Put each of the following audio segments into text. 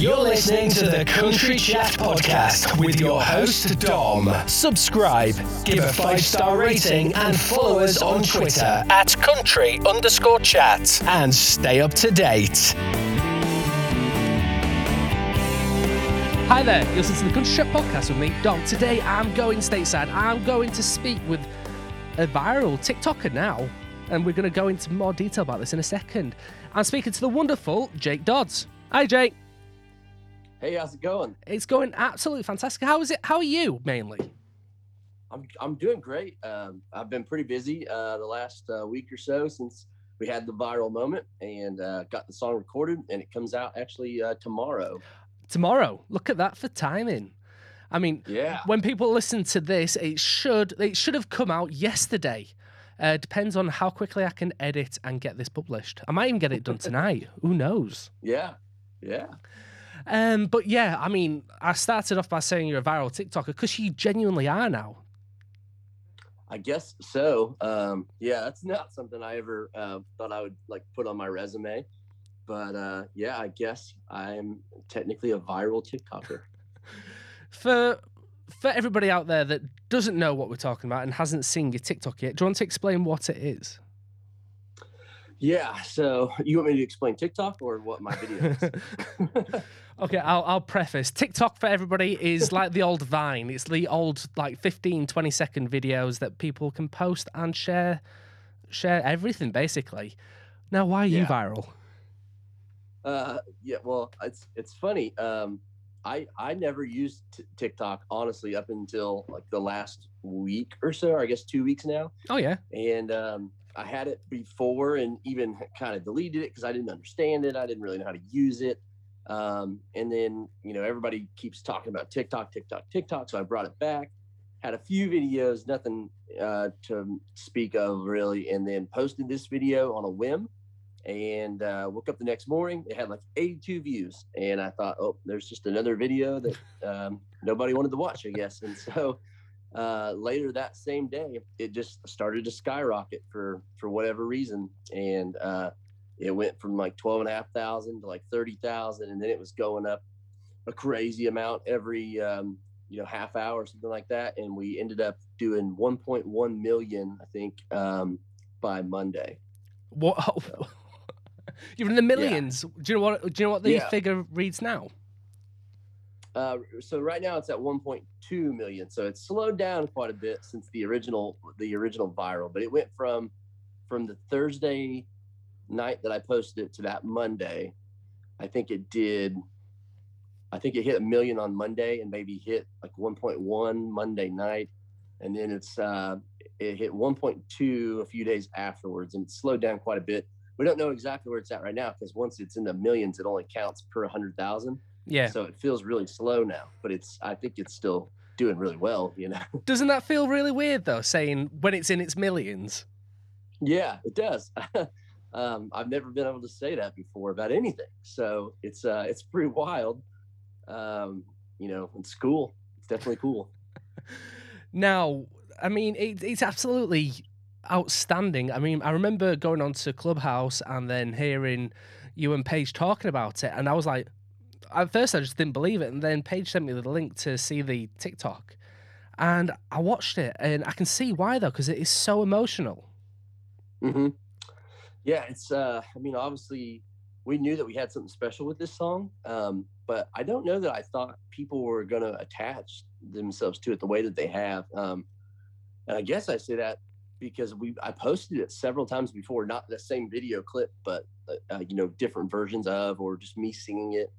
You're listening to the Country Chat Podcast with your host, Dom. Subscribe, give a five star rating, and follow us on Twitter at country underscore chat. And stay up to date. Hi there, you're listening to the Country Chat Podcast with me, Dom. Today I'm going stateside. I'm going to speak with a viral TikToker now, and we're going to go into more detail about this in a second. I'm speaking to the wonderful Jake Dodds. Hi, Jake. Hey, how's it going? It's going absolutely fantastic. How is it? How are you mainly? I'm I'm doing great. Um, I've been pretty busy uh, the last uh, week or so since we had the viral moment and uh, got the song recorded, and it comes out actually uh, tomorrow. Tomorrow. Look at that for timing. I mean, Yeah. when people listen to this, it should it should have come out yesterday. Uh, depends on how quickly I can edit and get this published. I might even get it done tonight. Who knows? Yeah, yeah. Um, but yeah, I mean, I started off by saying you're a viral TikToker because you genuinely are now. I guess so. Um, yeah, that's not something I ever uh, thought I would like put on my resume, but uh, yeah, I guess I'm technically a viral TikToker. For for everybody out there that doesn't know what we're talking about and hasn't seen your TikTok yet, do you want to explain what it is? Yeah. So you want me to explain TikTok or what my video is? Okay, I'll, I'll preface. TikTok for everybody is like the old Vine. It's the old like 15, 20 second videos that people can post and share share everything basically. Now, why are you viral? Uh, yeah, well, it's it's funny. Um, I I never used t- TikTok honestly up until like the last week or so, or I guess two weeks now. Oh yeah. And um, I had it before and even kind of deleted it because I didn't understand it. I didn't really know how to use it. Um, and then you know everybody keeps talking about TikTok, TikTok, TikTok, so I brought it back. Had a few videos, nothing uh, to speak of really, and then posted this video on a whim and uh, woke up the next morning. It had like 82 views, and I thought, oh, there's just another video that um, nobody wanted to watch, I guess. And so uh, later that same day, it just started to skyrocket for for whatever reason, and uh, it went from like 12 and a half thousand to like 30,000, and then it was going up a crazy amount every um, you know half hour, or something like that, and we ended up doing 1.1 million, I think, um, by Monday. What? You're in the millions. Do you know what? Do you know what the Yeah. figure reads now? Uh, so right now it's at 1.2 million. So it's slowed down quite a bit since the original the original viral. But it went from from the Thursday night that I posted it to that Monday. I think it did. I think it hit a million on Monday and maybe hit like 1.1 Monday night, and then it's uh, it hit 1.2 a few days afterwards, and it slowed down quite a bit. We don't know exactly where it's at right now because once it's in the millions, it only counts per 100,000 Yeah. so it feels really slow now but it's i think it's still doing really well you know Doesn't that feel really weird though? Saying when it's in its millions. yeah it does um, i've never been able to say that before about anything so it's uh it's pretty wild um you know it's cool it's definitely cool Now, I mean, it, it's absolutely outstanding. I mean, I remember going on to Clubhouse and then hearing you and Paige talking about it, and I was like, at first I just didn't believe it, and then Paige sent me the link to see the TikTok, and I watched it, and I can see why though, because it is so emotional. hmm yeah it's uh i mean obviously we knew that we had something special with this song um but i don't know that i thought people were going to attach themselves to it the way that they have um and i guess i say that because we i posted it several times before not the same video clip but uh, uh, you know different versions of or just me singing it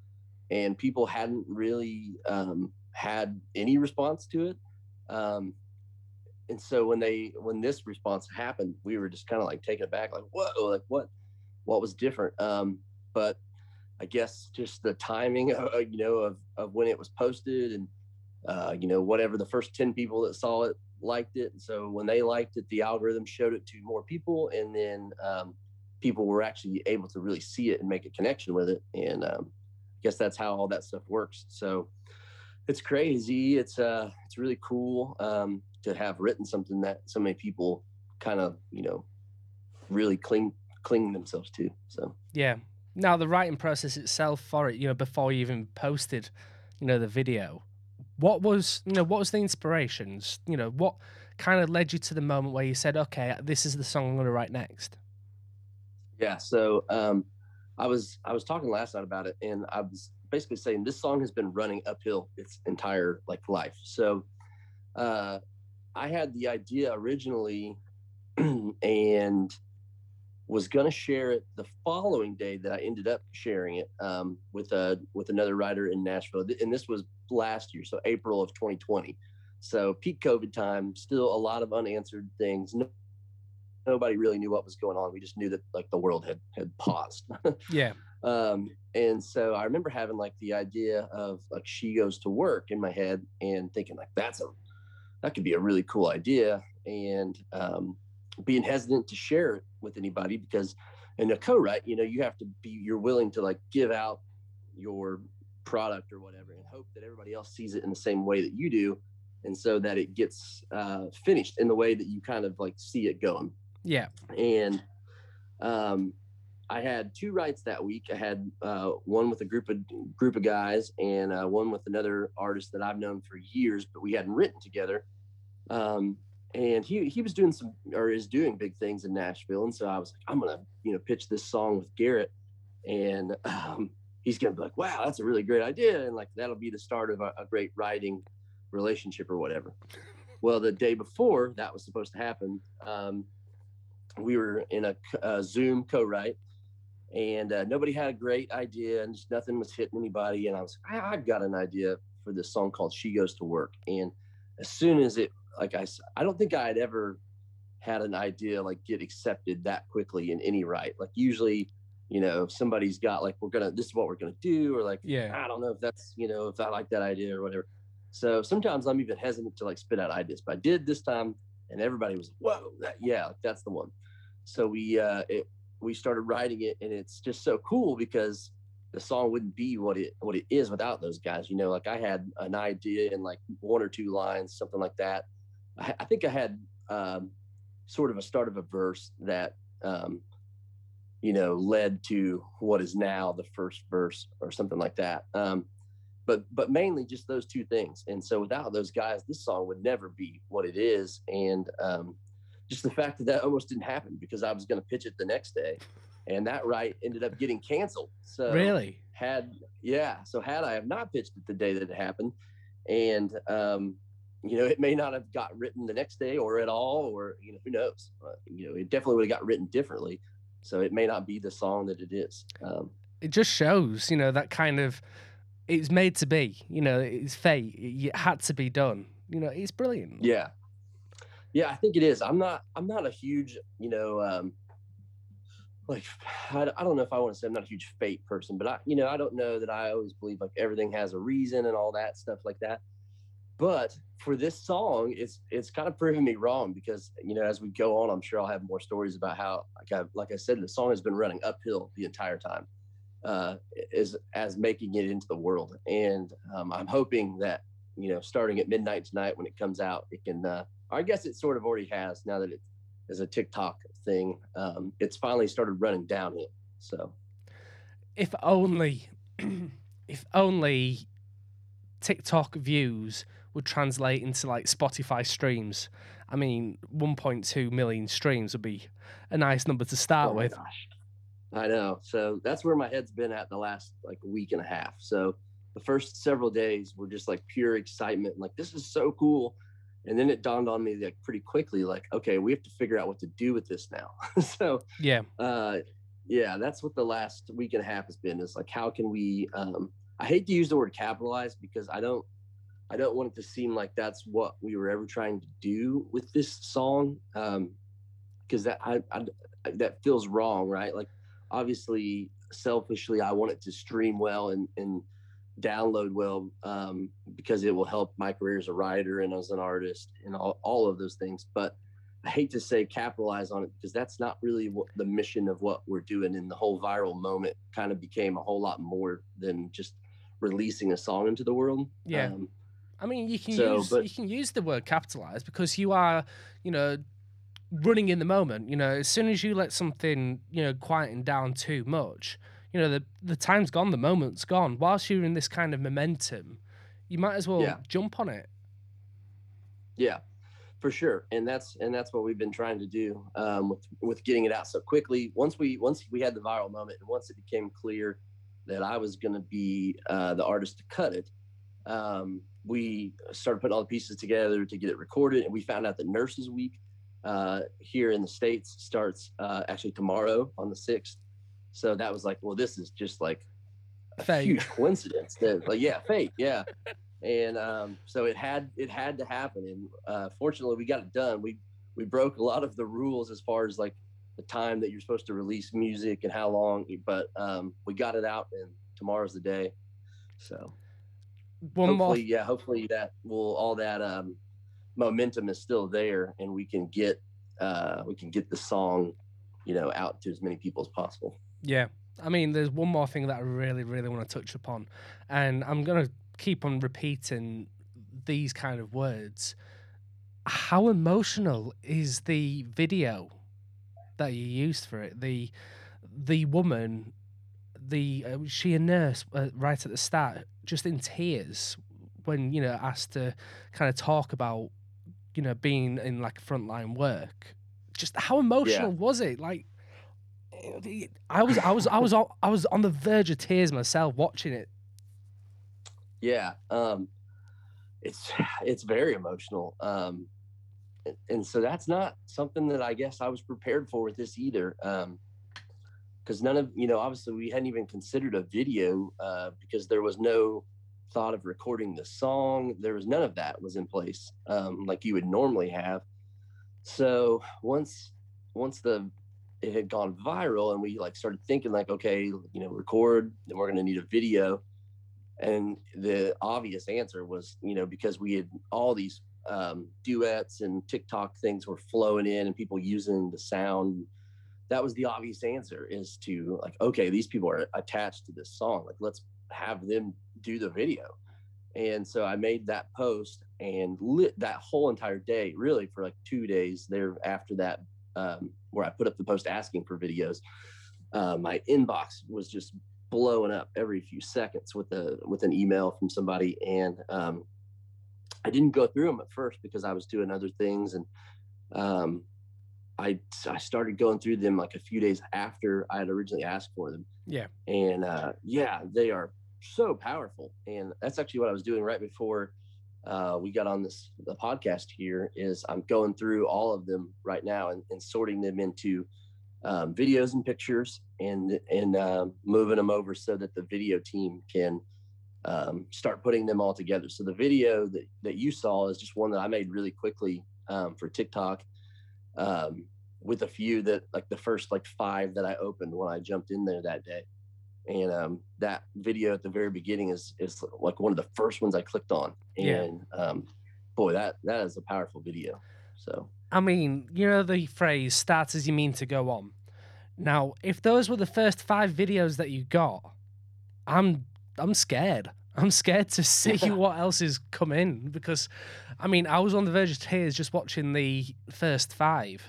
and people hadn't really um had any response to it um and so when they when this response happened we were just kind of like taken aback like whoa like what what was different? Um but i guess just the timing uh, you know of, of when it was posted and uh you know whatever the first 10 people that saw it liked it. And so when they liked it the algorithm showed it to more people and then um people were actually able to really see it and make a connection with it. And um i guess that's how all that stuff works. So it's crazy. It's uh it's really cool. Um to have written something that so many people kind of you know really cling cling themselves to so Yeah, Now the writing process itself for it, you know, before you even posted, you know, the video, what was, you know, what was the inspirations? You know, what kind of led you to the moment where you said, okay, this is the song I'm going to write next? Yeah. So um, I was I was talking last night about it, and I was basically saying this song has been running uphill its entire like life. So uh, I had the idea originally, and was going to share it the following day that I ended up sharing it um, with a with another writer in Nashville, and this was last year, so April of 2020. So peak COVID time, still a lot of unanswered things. No, nobody really knew what was going on. We just knew that like the world had had paused. yeah. Um, and so I remember having like the idea of like she goes to work in my head and thinking like that's a that could be a really cool idea and um, being hesitant to share it with anybody because in a co-write you know you have to be you're willing to like give out your product or whatever and hope that everybody else sees it in the same way that you do and so that it gets uh, finished in the way that you kind of like see it going. Yeah. And um, I had two writes that week. I had uh, one with a group of group of guys, and uh, one with another artist that I've known for years, but we hadn't written together. Um, and he he was doing some or is doing big things in Nashville, and so I was like, I'm gonna you know pitch this song with Garrett, and um, he's gonna be like, wow, that's a really great idea, and like that'll be the start of a, a great writing relationship or whatever. Well, the day before that was supposed to happen, um, we were in a, a Zoom co-write and uh, nobody had a great idea and just nothing was hitting anybody and i was I, i've got an idea for this song called she goes to work and as soon as it like i i don't think i had ever had an idea like get accepted that quickly in any right like usually you know somebody's got like we're gonna this is what we're gonna do or like yeah. I don't know if that's you know if i like that idea or whatever. So sometimes i'm even hesitant to like spit out ideas but i did this time and everybody was whoa that, yeah that's the one. So we uh it, we started writing it and it's just so cool because the song wouldn't be what it what it is without those guys you know? Like i had an idea in like one or two lines something like that. I, I think i had um, sort of a start of a verse that um, you know led to what is now the first verse or something like that. Um, but but mainly just those two things. And so without those guys this song would never be what it is. And um, just the fact that that almost didn't happen because I was going to pitch it the next day, and that write ended up getting canceled. So really had yeah. So had I have not pitched it the day that it happened, and um, you know, it may not have got written the next day or at all, or you know, who knows? But, you know, it definitely would have got written differently. So it may not be the song that it is. Um, it just shows, you know, that kind of it's made to be. You know, it's fate. It had to be done. You know, it's brilliant. Yeah, yeah, I think it is. I'm not. I'm not a huge, you know, um, like I, I don't know if I want to say I'm not a huge fate person, but I, you know, I don't know that I always believe like everything has a reason and all that stuff like that. But for this song, it's it's kind of proving me wrong because you know as we go on, I'm sure I'll have more stories about how like I like I said, the song has been running uphill the entire time, uh, as as making it into the world, and um, I'm hoping that you know starting at midnight tonight when it comes out, it can uh, I guess it sort of already has now that it is a TikTok thing. Um, it's finally started running downhill. So, if only, if only TikTok views would translate into like Spotify streams. I mean, 1.2 million streams would be a nice number to start oh with. Gosh. I know. So that's where my head's been at the last like week and a half. So the first several days were just like pure excitement. Like this is so cool. And then it dawned on me like pretty quickly like okay we have to figure out what to do with this now. So yeah. uh yeah that's what the last week and a half has been is like how can we um i hate to use the word capitalize because i don't i don't want it to seem like that's what we were ever trying to do with this song um because that I, I that feels wrong right? Like obviously selfishly i want it to stream well and and download well um, because it will help my career as a writer and as an artist and all, all of those things. But I hate to say capitalize on it because that's not really what the mission of what we're doing. And the whole viral moment kind of became a whole lot more than just releasing a song into the world. Yeah. Um, I mean, you can so, use but, you can use the word capitalize because you are, you know, running in the moment. You know, as soon as you let something, you know, quieten down too much, you know the the time's gone, the moment's gone. Whilst you're in this kind of momentum, you might as well Yeah. jump on it. Yeah, for sure, and that's and that's what we've been trying to do um, with with getting it out so quickly. Once we once we had the viral moment, and once it became clear that I was going to be uh, the artist to cut it, um, we started putting all the pieces together to get it recorded, and we found out that Nurses Week uh, here in the states starts uh, actually tomorrow on the sixth. So that was like, well, this is just like a Fate. huge coincidence. That like, yeah, fate, yeah. And um, so it had it had to happen. And uh, fortunately we got it done. We we broke a lot of the rules as far as like the time that you're supposed to release music and how long but um, we got it out and tomorrow's the day. So One more. hopefully yeah hopefully that will all that um, momentum is still there and we can get uh, we can get the song you know out to as many people as possible Yeah. I mean, there's one more thing that I really, really want to touch upon. And I'm going to keep on repeating these kind of words. How emotional is the video that you used for it? The the woman, the uh, she a nurse uh, right at the start, just in tears when you know asked to kind of talk about you know being in like frontline work. Just how emotional was it? Like I was, I was, I was, on, I was on the verge of tears myself watching it. yeah um it's it's very emotional um and, so that's not something that i guess i was prepared for with this either um because none of you know obviously we hadn't even considered a video uh because there was no thought of recording the song there was none of that was in place um like you would normally have so once once the it had gone viral and we like started thinking like okay you know record then we're going to need a video. And the obvious answer was you know because we had all these um, duets and tiktok things were flowing in and people using the sound. That was the obvious answer is to like okay these people are attached to this song like let's have them do the video. And so i made that post and lit that whole entire day really for like two days there after that um, where i put up the post asking for videos uh, my inbox was just blowing up every few seconds with a with an email from somebody. And um, i didn't go through them at first because i was doing other things. And um, I, I started going through them like a few days after i had originally asked for them. Yeah. and uh, yeah they are so powerful. And that's actually what i was doing right before uh, we got on this the podcast here is i'm going through all of them right now and, and sorting them into um, videos and pictures and and um, moving them over so that the video team can um, start putting them all together. So the video that, that you saw is just one that I made really quickly um, for TikTok um, with a few that like the first like five that I opened when I jumped in there that day. And um, that video at the very beginning is is like one of the first ones I clicked on. Yeah. And um, boy, that that is a powerful video. So I mean, you know the phrase "start as you mean to go on." Now, if those were the first five videos that you got, I'm I'm scared. I'm scared to see what else is coming because, I mean, I was on the verge of tears just watching the first five.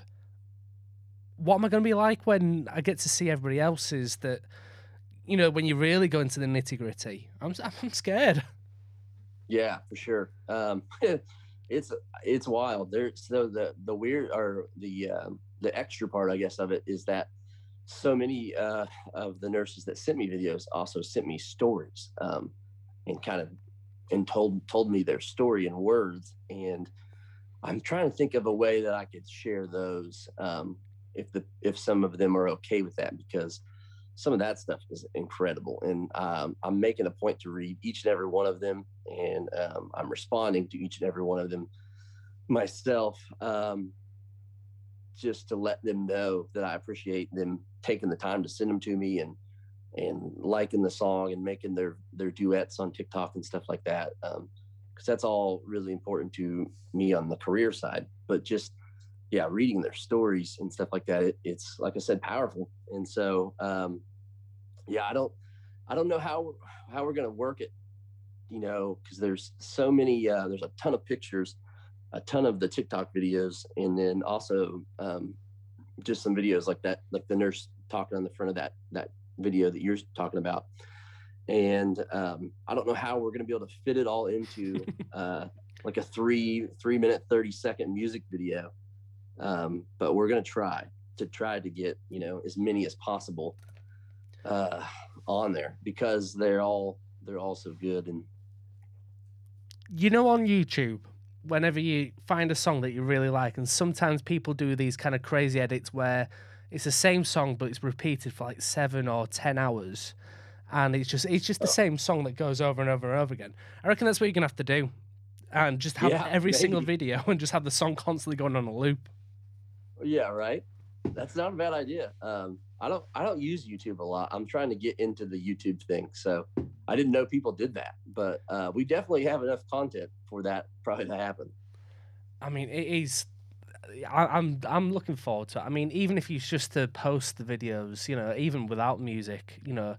What am I going to be like when I get to see everybody else's that, you know, when you really go into the nitty gritty? I'm I'm scared. Yeah, for sure. Um, it's it's wild. There's so the the weird or the um, the extra part, I guess, of it is that so many uh, of the nurses that sent me videos also sent me stories um, and kind of and told told me their story in words. And I'm trying to think of a way that I could share those um, if the if some of them are okay with that because some of that stuff is incredible and um, i'm making a point to read each and every one of them and um, i'm responding to each and every one of them myself um, just to let them know that i appreciate them taking the time to send them to me and and liking the song and making their their duets on tiktok and stuff like that because that's all really important to me on the career side but just yeah, reading their stories and stuff like that, it, it's like I said, powerful. And so, um, yeah, I don't, I don't know how how we're gonna work it, you know, because there's so many, uh, there's a ton of pictures, a ton of the TikTok videos, and then also um, just some videos like that, like the nurse talking on the front of that that video that you're talking about. And um, I don't know how we're going to be able to fit it all into uh, like a three three minute thirty second music video, um, but we're going to try to try to get you know as many as possible uh, on there because they're all they're all so good and you know on YouTube whenever you find a song that you really like and sometimes people do these kind of crazy edits where it's the same song but it's repeated for like 7 or 10 hours and it's just it's just the same song that goes over and over and over again. I reckon that's what you're going to have to do and just have Yeah, every single video and just have the song constantly going on a loop. Yeah, right. That's not a bad idea. Um, I don't I don't use YouTube a lot. I'm trying to get into the YouTube thing, so I didn't know people did that. But uh, we definitely have enough content for that probably to happen. I mean, it is. I, I'm I'm looking forward to it. I mean, even if you just to post the videos, you know, even without music, you know,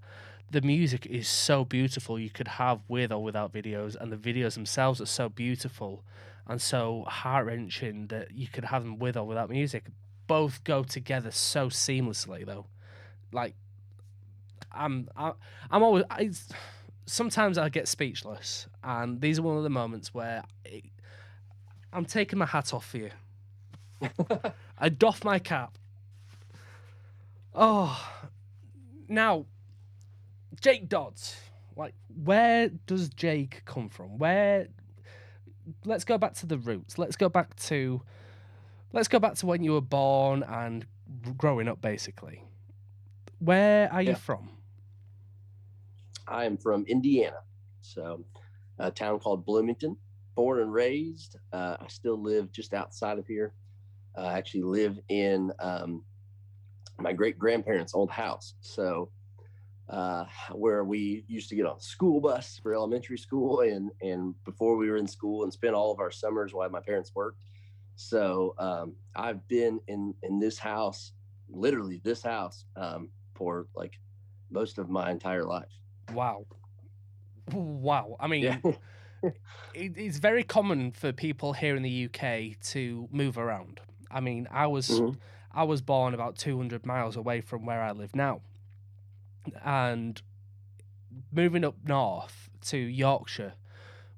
the music is so beautiful. You could have with or without videos, and the videos themselves are so beautiful and so heart wrenching that you could have them with or without music. Both go together so seamlessly, though. Like, I'm I, I'm always. I, sometimes I get speechless, and these are one of the moments where. It, I'm taking my hat off for you. I doff my cap. Oh, now, Jake Dodds. Like, where does Jake come from? Where? Let's go back to the roots. Let's go back to, let's go back to when you were born and growing up, basically. Where are you Yeah. from? I am from Indiana, so a town called Bloomington. Born and raised. Uh, I still live just outside of here. I actually live in um, my great grandparents' old house. So, uh, where we used to get on school bus for elementary school, and and before we were in school, and spent all of our summers while my parents worked. So um, I've been in in this house, literally this house, um, for like most of my entire life. Wow. Wow. I mean, Yeah. it, it's very common for people here in the UK to move around. I mean, I was Mhm. I was born about 200 miles away from where I live now. And moving up north to Yorkshire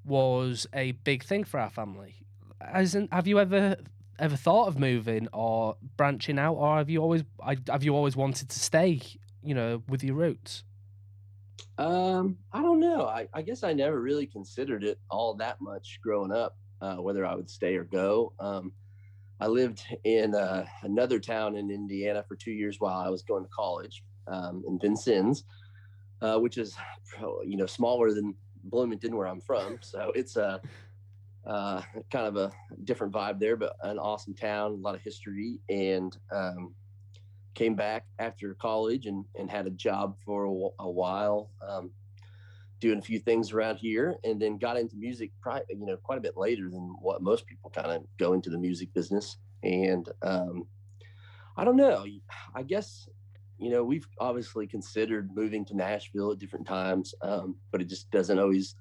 was a big thing for our family. Hasn't have you ever ever thought of moving or branching out or have you always I- have you always wanted to stay, you know, with your roots? Um, I don't know. I, I guess I never really considered it all that much growing up, uh, whether I would stay or go. Um, I lived in uh, another town in Indiana for two years while I was going to college um, in Vincennes, uh, which is, you know, smaller than Bloomington where I'm from. So it's a uh, kind of a different vibe there, but an awesome town, a lot of history, and um, came back after college and, and had a job for a, while, um, doing a few things around here, and then got into music, pri- you know, quite a bit later than what most people kind of go into the music business. And um, I don't know. I guess you know we've obviously considered moving to Nashville at different times, um, but it just doesn't always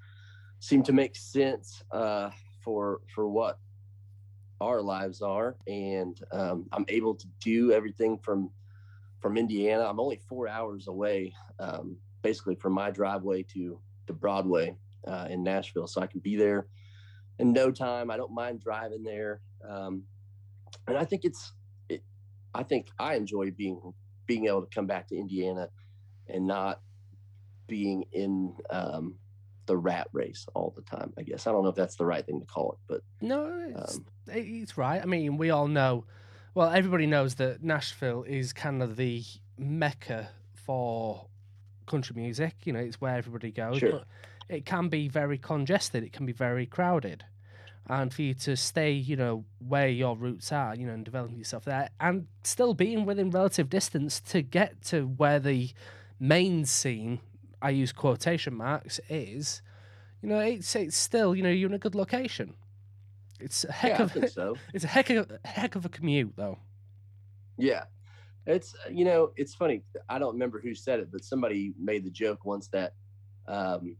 seem to make sense uh, for for what our lives are. And um, i'm able to do everything from from indiana. I'm only four hours away um, basically from my driveway to to broadway uh, in nashville. So i can be there in no time. I don't mind driving there. Um, and i think it's it, i think i enjoy being being able to come back to indiana and not being in um, the rat race all the time i guess i don't know if that's the right thing to call it but No, it's, Um, it's right. I mean, we all know, well, everybody knows that Nashville is kind of the mecca for country music. You know, it's where everybody goes, Sure. but it can be very congested. It can be very crowded. And for you to stay, you know, where your roots are, you know, and developing yourself there, and still being within relative distance to get to where the main scene, I use quotation marks, is, you know, it's it's still, you know, you're in a good location. It's a heck yeah, of so it's a heck of heck of a commute though. Yeah. It's you know, it's funny. I don't remember who said it, but somebody made the joke once that um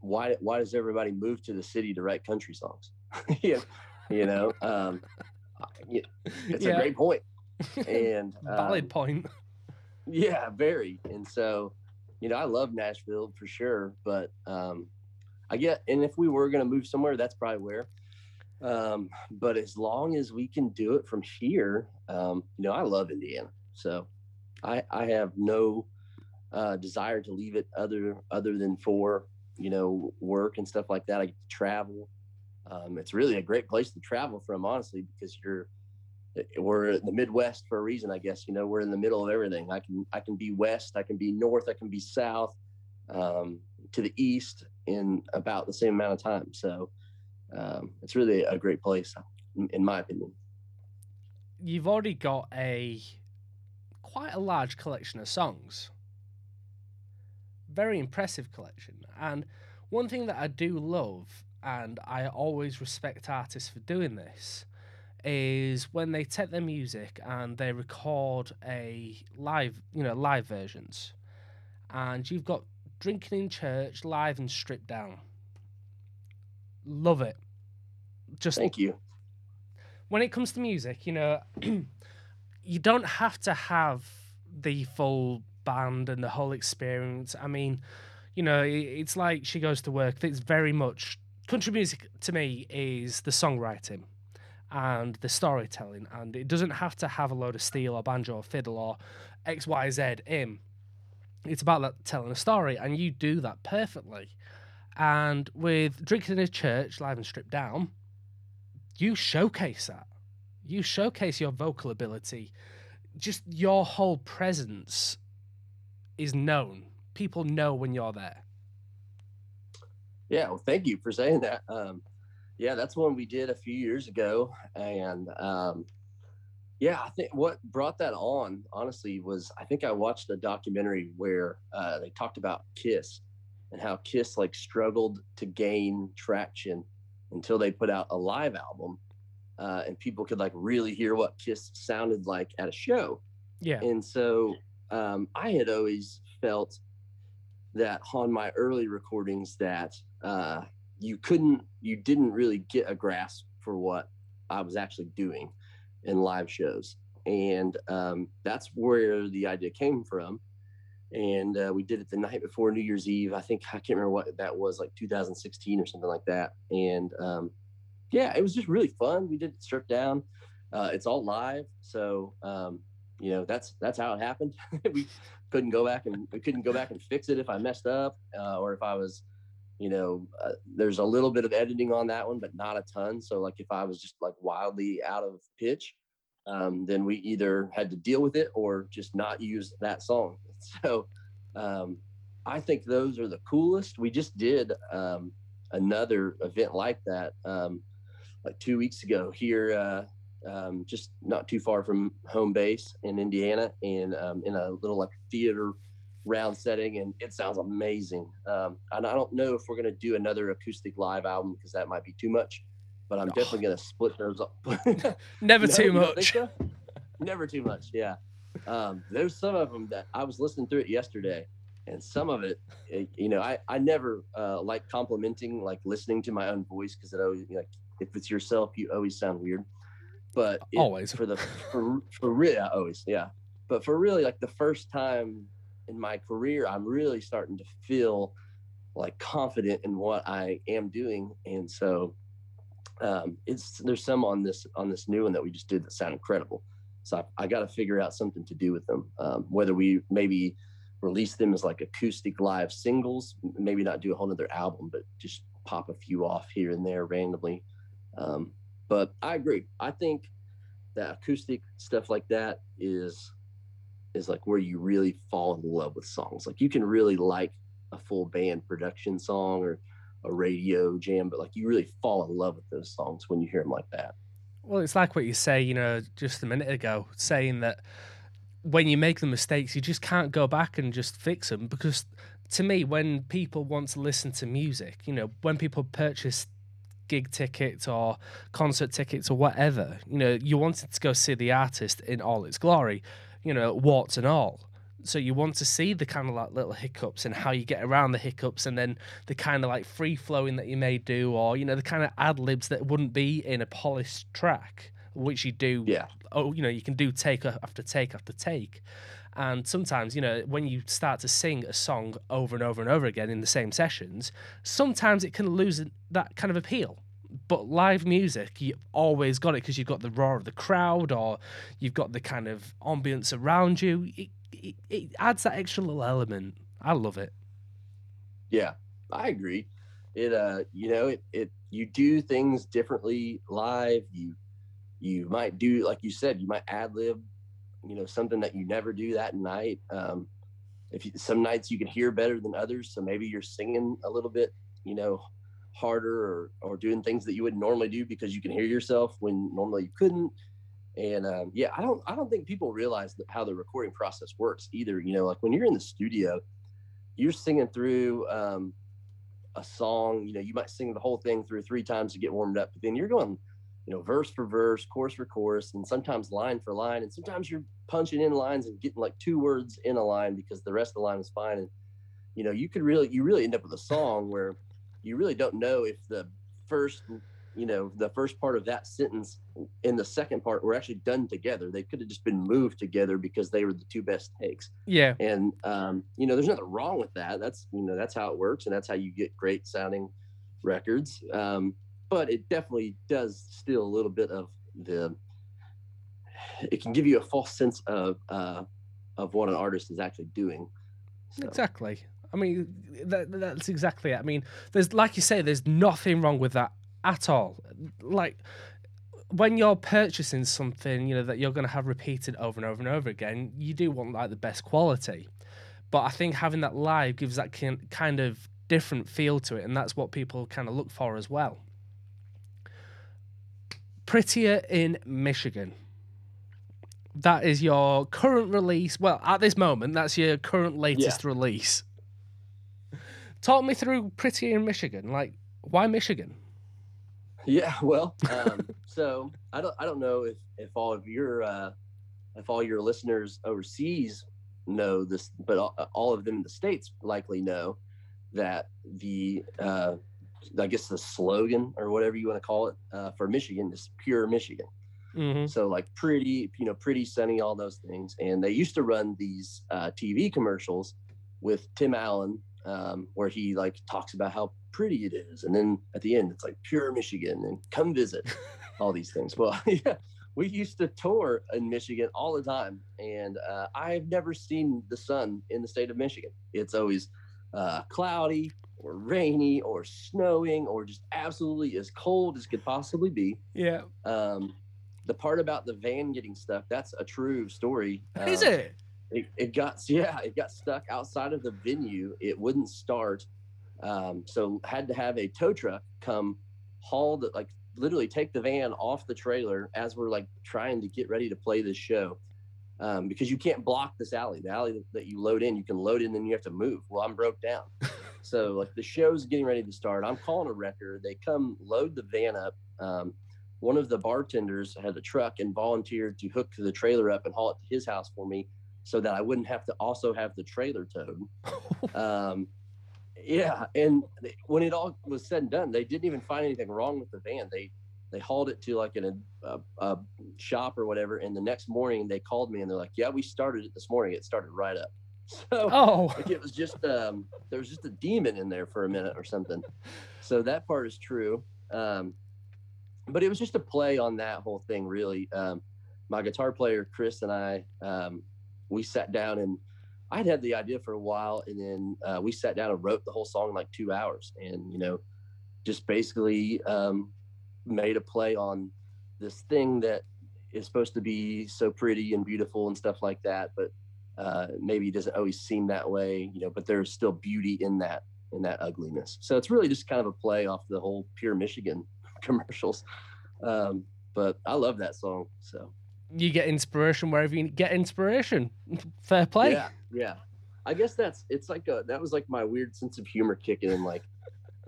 why why does everybody move to the city to write country songs? you, you know, um yeah, it's Yeah. a great point. And Valid um, point. Yeah, very. And so, you know, I love Nashville for sure, but um, I get, and if we were going to move somewhere, that's probably where. Um, but as long as we can do it from here, um, you know, I love Indiana, so I I have no uh, desire to leave it other other than for you know work and stuff like that. I get to travel. Um, it's really a great place to travel from, honestly, because you're we're in the Midwest for a reason, I guess. You know, we're in the middle of everything. I can I can be west, I can be north, I can be south, um, to the east in about the same amount of time. So um, it's really a great place, in, in my opinion. You've already got a quite a large collection of songs. Very impressive collection. And one thing that I do love, and I always respect artists for doing this, is when they take their music and they record a live, you know, live versions. And you've got Drinking in Church live and stripped down. Love it. Just Thank you. when it comes to music, you know, you don't have to have the full band and the whole experience. I mean, you know, it's like she goes to work. It's very much country music to me is the songwriting and the storytelling, and it doesn't have to have a load of steel or banjo or fiddle or X, Y, Z in. It's about that telling a story, and you do that perfectly. And with Drinking in a Church, live and stripped down, you showcase that. You showcase your vocal ability. Just your whole presence is known. People know when you're there. Yeah, well, thank you for saying that. Um, yeah, that's one we did a few years ago, and um, yeah, I think what brought that on, honestly, was I think I watched a documentary where uh, they talked about Kiss and how Kiss like struggled to gain traction until they put out a live album, uh, and people could like really hear what Kiss sounded like at a show. Yeah. And so um, I had always felt that on my early recordings that uh, you couldn't, you didn't really get a grasp for what I was actually doing in live shows. And um, that's where the idea came from. And uh, we did it the night before New Year's Eve. I think I can't remember what that was, like 2016 or something like that. And um, yeah, it was just really fun. We did it stripped down. Uh, it's all live, so um, you know that's that's how it happened. we couldn't go back and we couldn't go back and fix it if I messed up uh, or if I was, you know, uh, there's a little bit of editing on that one, but not a ton. So like if I was just like wildly out of pitch, um, then we either had to deal with it or just not use that song. So um, I think those are the coolest. We just did um, another event like that um, like two weeks ago here. Uh, um, just not too far from home base in Indiana, and um, in a little like theater round setting, and it sounds amazing. Um, and I don't know if we're gonna do another acoustic live album because that might be too much, but I'm definitely gonna split those up. Never No, too you don't think much. so? Never too much. Yeah. Um, there's some of them that I was listening through it yesterday, and some of it, it you know, I I never uh, like complimenting, like listening to my own voice because it always like if it's yourself, you always sound weird. But it- Always. for the for for real, always yeah. But for really like the first time in my career, I'm really starting to feel like confident in what I am doing, and so um, it's there's some on this on this new one that we just did that sound incredible. So I, I got to figure out something to do with them. Um, whether we maybe release them as like acoustic live singles, maybe not do a whole nother album, but just pop a few off here and there randomly. Um, but I agree. I think that acoustic stuff like that is is like where you really fall in love with songs. Like you can really like a full band production song or a radio jam, but like you really fall in love with those songs when you hear them like that. Well, it's like what you say, you know, just a minute ago, saying that when you make the mistakes, you just can't go back and just fix them. Because to me, when people want to listen to music, you know, when people purchase gig tickets or concert tickets or whatever, you know, you wanted to go see the artist in all its glory, you know, warts and all. So you want to see the kind of like little hiccups and how you get around the hiccups and then the kind of like free flowing that you may do or, you know, the kind of ad libs that wouldn't be in a polished track, which you do Yeah. oh, you know, you can do take after take after take. And sometimes, you know, when you start to sing a song over and over and over again in the same sessions, sometimes it can lose that kind of appeal. But live music, you always got it because you've got the roar of the crowd or you've got the kind of ambience around you. It, it, it adds that extra little element. I love it. Yeah, I agree. It uh, you know, it it you do things differently live. You you might do like you said, you might ad lib, you know, something that you never do that night. Um, if you, some nights you can hear better than others, so maybe you're singing a little bit, you know, harder or or doing things that you wouldn't normally do because you can hear yourself when normally you couldn't. And um, yeah, I don't I don't think people realize that how the recording process works either. You know, like when you're in the studio, you're singing through um, a song. You know, you might sing the whole thing through three times to get warmed up, but then you're going you know, verse for verse, chorus for chorus, and sometimes line for line. And sometimes you're punching in lines and getting like two words in a line because the rest of the line is fine. And, you know, you could really, you really end up with a song where you really don't know if the first, you know, the first part of that sentence and the second part were actually done together. They could have just been moved together because they were the two best takes. Yeah. And, um, you know, there's nothing wrong with that. That's, you know, that's how it works. And that's how you get great sounding records. Um, but it definitely does steal a little bit of the it can give you a false sense of uh, of what an artist is actually doing so. exactly i mean that, that's exactly it i mean there's like you say there's nothing wrong with that at all like when you're purchasing something you know that you're going to have repeated over and over and over again you do want like the best quality but i think having that live gives that kind of different feel to it and that's what people kind of look for as well Prettier in Michigan. That is your current release. Well, at this moment, that's your current latest yeah. release. Talk me through Pretty in Michigan. Like, why Michigan? Yeah, well, um, so I don't, I don't know if, if all of your, uh, if all your listeners overseas know this, but all, all of them in the states likely know that the uh, I guess the slogan or whatever you want to call it uh, for Michigan is pure Michigan. Mm-hmm. So like pretty, you know, pretty sunny, all those things. And they used to run these uh, TV commercials with Tim Allen, um, where he like talks about how pretty it is, and then at the end it's like pure Michigan and come visit, all these things. Well, yeah, we used to tour in Michigan all the time, and uh, I've never seen the sun in the state of Michigan. It's always uh, cloudy, or rainy or snowing or just absolutely as cold as could possibly be. Yeah. Um, the part about the van getting stuck, that's a true story. Is um, it? It? It got, yeah, it got stuck outside of the venue. It wouldn't start. Um, so had to have a tow truck come haul the, like literally take the van off the trailer as we're like trying to get ready to play this show. Um, because you can't block this alley. The alley that you load in, you can load in, then you have to move. Well, I'm broke down. So like the show's getting ready to start. I'm calling a wrecker. They come load the van up. Um, one of the bartenders had a truck and volunteered to hook the trailer up and haul it to his house for me so that I wouldn't have to also have the trailer towed. um, yeah, and when it all was said and done, they didn't even find anything wrong with the van. They they hauled it to like in a, a, a shop or whatever, and the next morning they called me and they're like, "Yeah, we started it this morning. It started right up." So oh, like it was just um, there was just a demon in there for a minute or something. So that part is true. Um, but it was just a play on that whole thing, really. Um, my guitar player Chris and I, um, we sat down and I'd had the idea for a while, and then uh, we sat down and wrote the whole song in like two hours, and you know, just basically um, made a play on this thing that is supposed to be so pretty and beautiful and stuff like that, but uh, maybe it doesn't always seem that way, you know, but there's still beauty in that in that ugliness. So it's really just kind of a play off the whole pure Michigan commercials. Um, but I love that song. So you get inspiration wherever you get inspiration. Fair play. Yeah, yeah. I guess that's it's like a that was like my weird sense of humor kicking in. Like,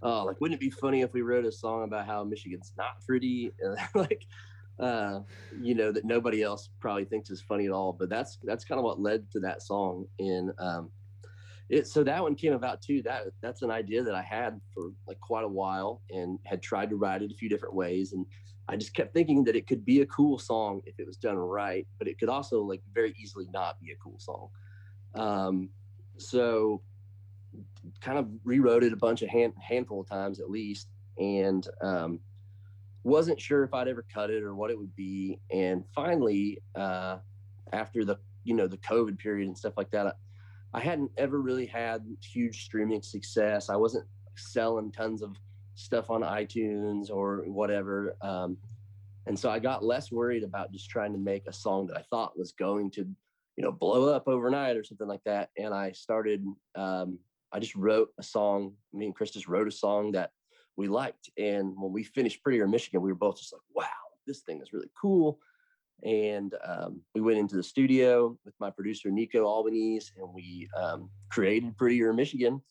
oh, like wouldn't it be funny if we wrote a song about how Michigan's not pretty? like, uh, you know, that nobody else probably thinks is funny at all. But that's that's kind of what led to that song. And um, it so that one came about too. That that's an idea that I had for like quite a while and had tried to write it a few different ways. And I just kept thinking that it could be a cool song if it was done right, but it could also like very easily not be a cool song. Um, so kind of rewrote it a bunch of hand, handful of times at least, and um, wasn't sure if I'd ever cut it or what it would be. And finally, uh, after the you know the COVID period and stuff like that, I, I hadn't ever really had huge streaming success. I wasn't selling tons of stuff on iTunes or whatever. Um, and so I got less worried about just trying to make a song that I thought was going to, you know, blow up overnight or something like that. And I started, um, I just wrote a song. Me and Chris just wrote a song that we liked. And when we finished Prettier Michigan, we were both just like, wow, this thing is really cool. And um, we went into the studio with my producer, Nico Albanese, and we um, created Prettier Michigan.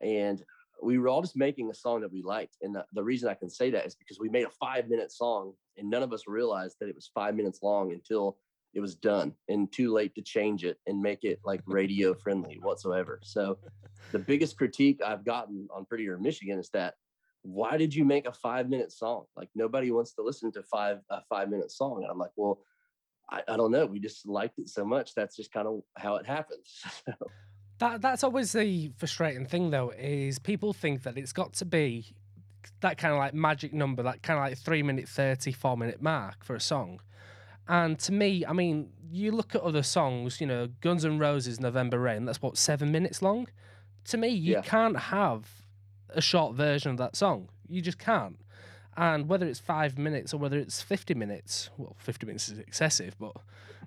And we were all just making a song that we liked. And the, the, reason I can say that is because we made a five minute song and none of us realized that it was five minutes long until it was done and too late to change it and make it like radio friendly whatsoever. So the biggest critique I've gotten on Prettier Michigan is that why did you make a five minute song? Like nobody wants to listen to five a five minute song. And I'm like, well, I, I don't know. We just liked it so much. That's just kind of how it happens. that that's always the frustrating thing though, is people think that it's got to be that kind of like magic number, that kind of like three minute thirty, four minute mark for a song. And to me, I mean, you look at other songs, you know, Guns N' Roses November Rain, that's what, seven minutes long? To me, you yeah. can't have a short version of that song. You just can't. And whether it's five minutes or whether it's 50 minutes, well, 50 minutes is excessive, but,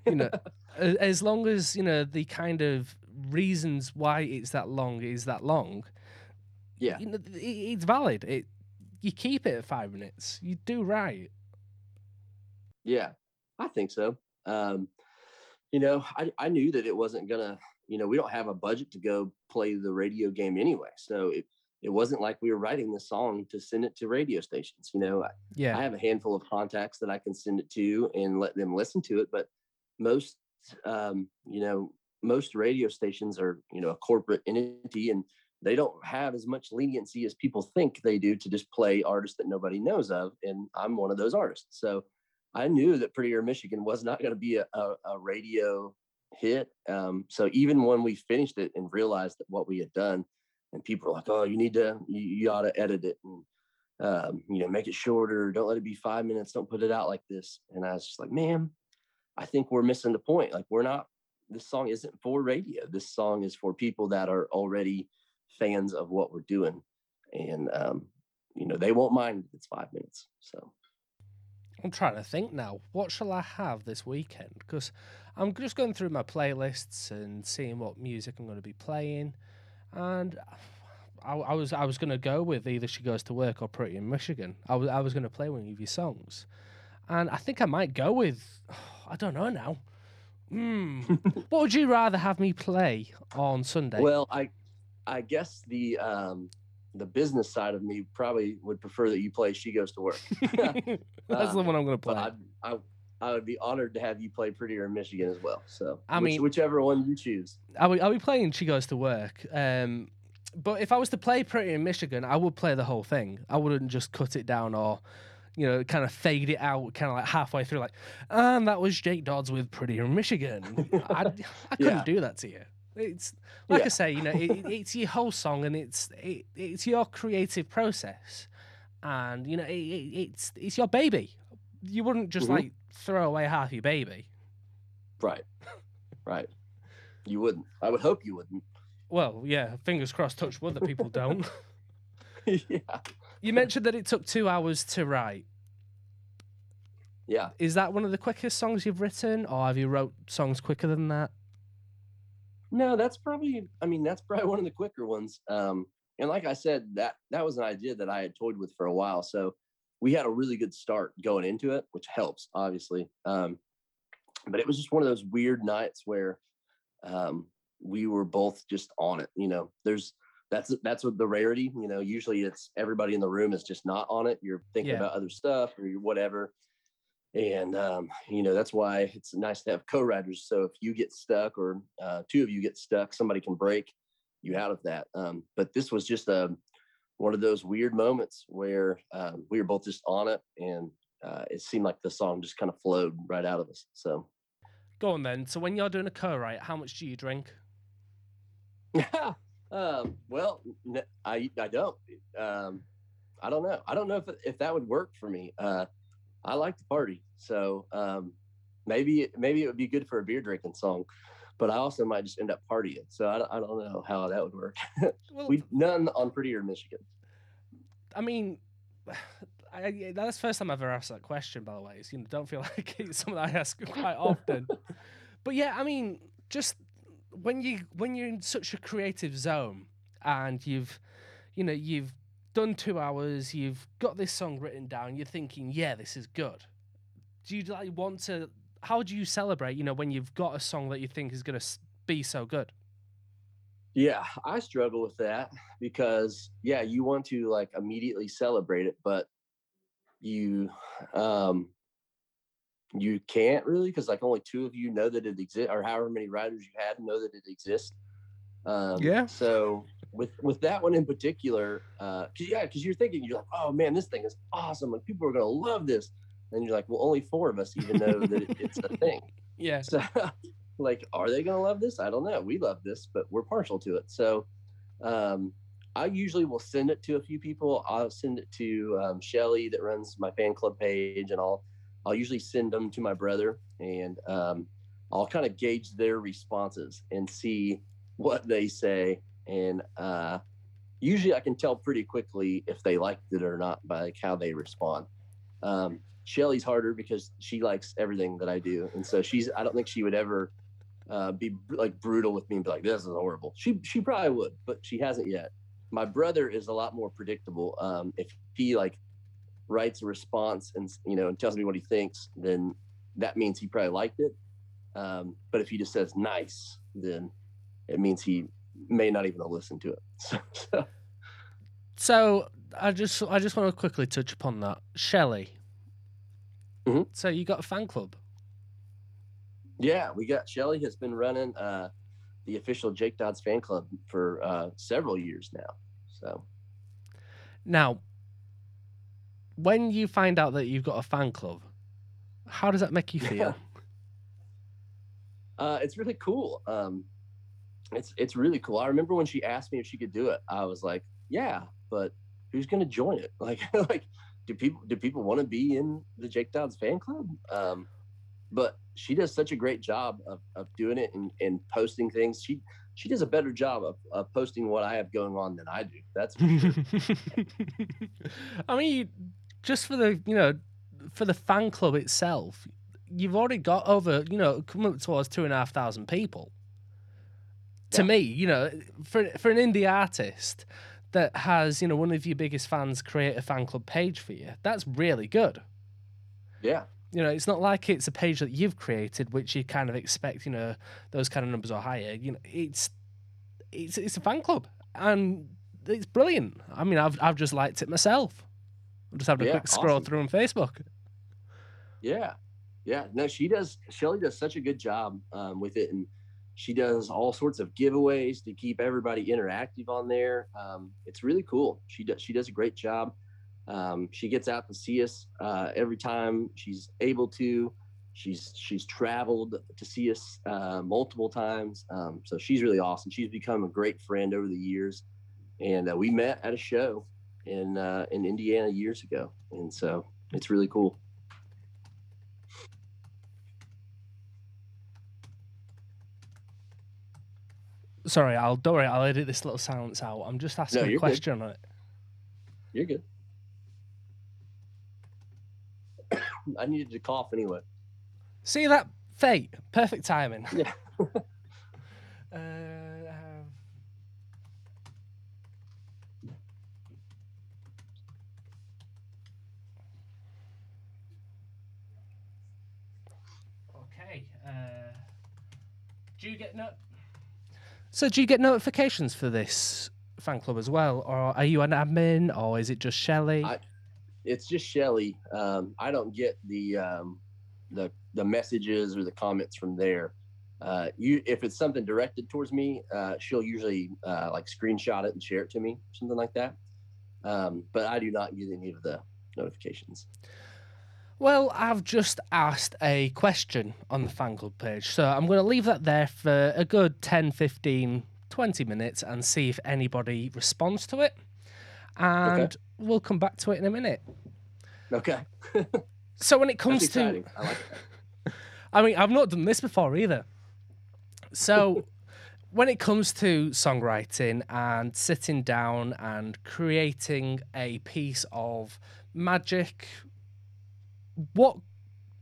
you know, as long as, you know, the kind of reasons why it's that long is that long, yeah, you know, it's valid. It, you keep it at five minutes. You do right. Yeah, I think so. Um, you know, I, I knew that it wasn't gonna, you know, we don't have a budget to go play the radio game anyway. So it, it wasn't like we were writing the song to send it to radio stations. You know, yeah, I have a handful of contacts that I can send it to and let them listen to it. But most, um, you know, most radio stations are, you know, a corporate entity and they don't have as much leniency as people think they do to just play artists that nobody knows of. And I'm one of those artists. So I knew that Prettier Michigan was not going to be a, a, a, radio hit. Um, so even when we finished it and realized that what we had done, and people were like, "Oh, you need to, you, you ought to edit it and um, you know make it shorter. Don't let it be five minutes. Don't put it out like this." And I was just like, "Man, I think we're missing the point. Like we're not. This song isn't for radio. This song is for people that are already fans of what we're doing, and um, you know they won't mind if it's five minutes." So. I'm trying to think now. What shall I have this weekend? Because I'm just going through my playlists and seeing what music I'm going to be playing and I, I was I was gonna go with either she goes to work or Pretty in Michigan. I was I was gonna play one of your songs, and I think I might go with I don't know now. Hmm. what would you rather have me play on Sunday? Well, I I guess the um, the business side of me probably would prefer that you play She Goes to Work. That's uh, the one I'm going to play. I, I, I would be honored to have you play Prettier in Michigan as well. So I which, mean, whichever one you choose. I'll be, I'll be playing She Goes to Work. Um, but if I was to play "Pretty in Michigan, I would play the whole thing. I wouldn't just cut it down or, you know, kind of fade it out, kind of like halfway through, like, and that was Jake Dodds with Prettier Michigan. I, I couldn't yeah. do that to you. It's like yeah. I say, you know, it, it's your whole song and it's it, it's your creative process, and you know, it, it's it's your baby. You wouldn't just mm-hmm. like throw away half your baby. Right. Right. You wouldn't. I would hope you wouldn't. Well, yeah, fingers crossed, touch wood that people don't. yeah. You mentioned that it took two hours to write. Yeah. Is that one of the quickest songs you've written, or have you wrote songs quicker than that? No, that's probably. I mean, that's probably one of the quicker ones. Um, and like I said, that that was an idea that I had toyed with for a while. So we had a really good start going into it, which helps obviously. Um, but it was just one of those weird nights where um, we were both just on it. You know, there's that's that's what the rarity. You know, usually it's everybody in the room is just not on it. You're thinking yeah. about other stuff or whatever. And um, you know that's why it's nice to have co-writers. So if you get stuck or uh, two of you get stuck, somebody can break you out of that. Um, but this was just a one of those weird moments where um, we were both just on it, and uh, it seemed like the song just kind of flowed right out of us. So, Go on then. So when you're doing a co-write, how much do you drink? um, well, n- I I don't. Um, I don't know. I don't know if if that would work for me. Uh, I like to party, so um, maybe maybe it would be good for a beer drinking song. But I also might just end up partying, so I, don't- I don't know how that would work. Well, we none on Prettier Michigan. I mean, I, that's the first time I've ever asked that question. By the way, so, you know, don't feel like it's something I ask quite often. but yeah, I mean, just when you when you're in such a creative zone and you've, you know, you've done two hours, you've got this song written down, you're thinking, yeah, this is good. Do you like want to? How do you celebrate? You know, when you've got a song that you think is going to be so good. Yeah, I struggle with that because yeah, you want to like immediately celebrate it, but you um you can't really because like only two of you know that it exists or however many writers you had know that it exists. Um Yeah. so with with that one in particular, uh 'cause yeah, because you're thinking you're like, oh man, this thing is awesome, like people are gonna love this. And you're like, well, only four of us even know that it- it's a thing. Yeah. So, like, are they going to love this? I don't know. We love this, but we're partial to it. So, um, I usually will send it to a few people. I'll send it to um, Shelly that runs my fan club page, and I'll I'll usually send them to my brother, and um, I'll kind of gauge their responses and see what they say. And uh, usually, I can tell pretty quickly if they liked it or not by like how they respond. Um, Shelly's harder because she likes everything that I do, and so she's. I don't think she would ever uh, be like brutal with me and be like, "This is horrible." She she probably would, but she hasn't yet. My brother is a lot more predictable. Um, if he like writes a response and you know and tells me what he thinks, then that means he probably liked it. Um, but if he just says nice, then it means he may not even listen to it. So, so So I just I just want to quickly touch upon that. Shelly. Mhm. So you got a fan club. Yeah, we got Shelly has been running uh, the official Jake Dodds fan club for uh, several years now. So Now, when you find out that you've got a fan club, how does that make you feel? uh, it's really cool. Um, it's it's really cool. I remember when she asked me if she could do it. I was like, yeah, but who's going to join it? Like like do people do people want to be in the Jake Dodds fan club? Um, but she does such a great job of, of doing it and, and posting things. She she does a better job of, of posting what I have going on than I do. That's sure. I mean, just for the you know, for the fan club itself, you've already got over you know coming up towards two and a half thousand people. To Yeah. me, you know, for for an indie artist that has you know one of your biggest fans create a fan club page for you, that's really good. yeah. You know, it's not like it's a page that you've created, which you kind of expect, you know, those kind of numbers are higher. You know, it's it's it's a fan club, and it's brilliant. I mean, I've I've just liked it myself. I'm just having a Yeah, quick scroll awesome. through on Facebook. Yeah, yeah. No, she does. Shelly does such a good job um, with it, and she does all sorts of giveaways to keep everybody interactive on there. Um, it's really cool. She does. She does a great job. Um, she gets out to see us uh, every time she's able to. She's she's traveled to see us uh, multiple times. Um, so she's really awesome. She's become a great friend over the years, and uh, we met at a show in uh, in Indiana years ago, and so it's really cool. Sorry, I'll don't worry. I'll edit this little silence out. I'm just asking a you're good. question on it. You're good. I needed to cough anyway. See that fate, perfect timing. Yeah. uh, do you get no? So do you get notifications for this fan club as well, or are you an admin, or is it just Shelly? I- It's just Shelly. Um, I don't get the um, the the messages or the comments from there. uh, you if it's something directed towards me, uh, she'll usually uh, like screenshot it and share it to me, something like that. Um, but I do not get any of the notifications. Well, I've just asked a question on the fan club page, so I'm going to leave that there for a good 10, 15, 20 minutes and see if anybody responds to it. And Okay. we'll come back to it in a minute. Okay, So when it comes to. I like. I mean, I've not done this before either. So, when it comes to songwriting and sitting down and creating a piece of magic, what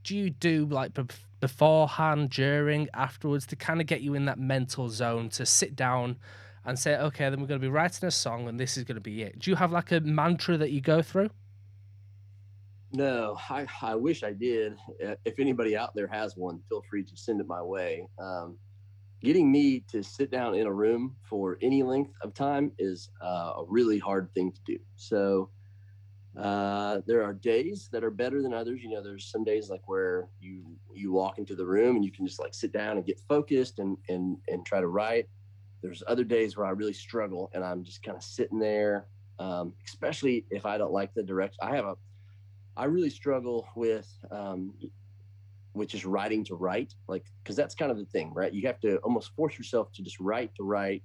do you do like bef- beforehand, during, afterwards to kind of get you in that mental zone to sit down and say, okay, then we're going to be writing a song and this is going to be it? Do you have like a mantra that you go through? No, I, I wish I did. If anybody out there has one, feel free to send it my way. Um, getting me to sit down in a room for any length of time is uh, a really hard thing to do. So uh, there are days that are better than others. You know, there's some days like where you you walk into the room and you can just like sit down and get focused and and and try to write. There's other days where I really struggle and I'm just kind of sitting there, um, especially if I don't like the direction. I have a I really struggle with um, with just writing to write, like because that's kind of the thing, right? You have to almost force yourself to just write to write,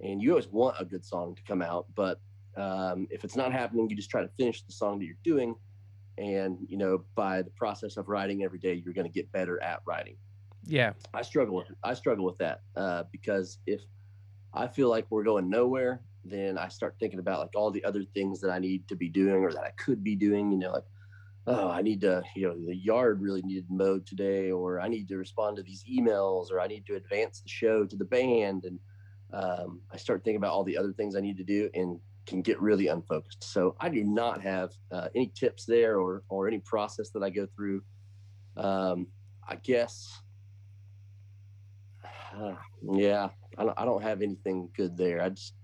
and you always want a good song to come out, but um, if it's not happening, you just try to finish the song that you're doing, and you know by the process of writing every day, you're going to get better at writing. Yeah. I struggle with I struggle with that uh, because if I feel like we're going nowhere, then I start thinking about like all the other things that I need to be doing or that I could be doing. You know, like oh, I need to you know the yard really needed mowed today, or I need to respond to these emails, or I need to advance the show to the band, and um, I start thinking about all the other things I need to do and can get really unfocused. So I do not have uh, any tips there or or any process that I go through. Um, I guess uh, yeah, I don't, I don't have anything good there. I just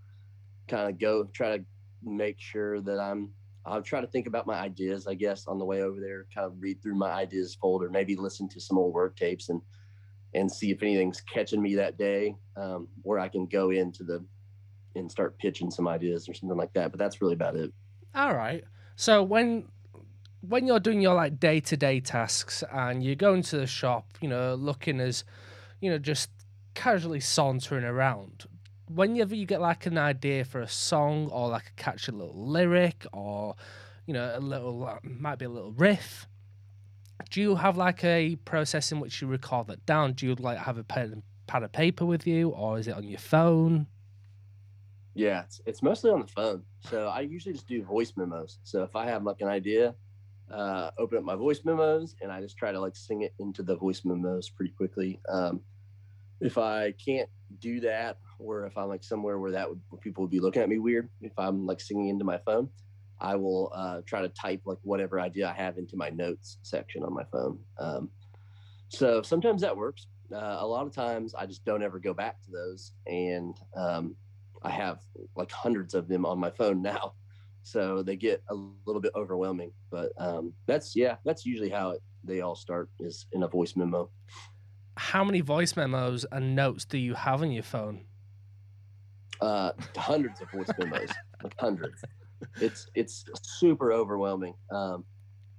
kind of go try to make sure that I'm. I'll try to think about my ideas, I guess, on the way over there. Kind of read through my ideas folder, maybe listen to some old work tapes and and see if anything's catching me that day, um, where I can go into the and start pitching some ideas or something like that. But that's really about it. All right. So when when you're doing your like day to day tasks and you're going to the shop, you know, looking as, you know, just casually sauntering around, whenever you get like an idea for a song or like a catchy little lyric or, you know, a little uh, might be a little riff, do you have like a process in which you record that down? Do you like have a pen, pad of paper with you or is it on your phone? Yeah, it's, it's mostly on the phone. So I usually just do voice memos. So if I have like an idea, uh, open up my voice memos and I just try to like sing it into the voice memos pretty quickly. Um, if I can't do that, or if I'm like somewhere where that would where people would be looking at me weird, if I'm like singing into my phone, I will uh, try to type like whatever idea I have into my notes section on my phone. Um, so sometimes that works. Uh, a lot of times I just don't ever go back to those, and um, I have like hundreds of them on my phone now, so they get a little bit overwhelming. But um, that's yeah, that's usually how it, they all start is in a voice memo. How many voice memos and notes do you have on your phone? Uh, hundreds of voice memos, like hundreds. It's it's super overwhelming. Um,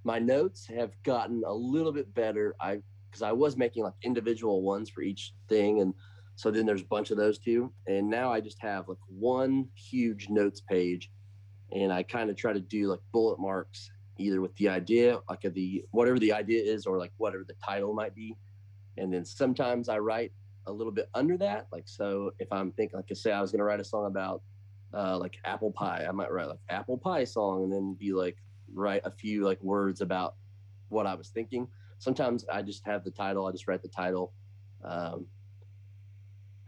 my notes have gotten a little bit better. I because I was making like individual ones for each thing, and so then there's a bunch of those too. And now I just have like one huge notes page, and I kind of try to do like bullet marks either with the idea, like the whatever the idea is, or like whatever the title might be. And then sometimes I write a little bit under that. Like so, if I'm thinking, like I say, I was gonna write a song about uh, like apple pie, I might write like apple pie song, and then be like write a few like words about what I was thinking. Sometimes I just have the title. I just write the title. Um,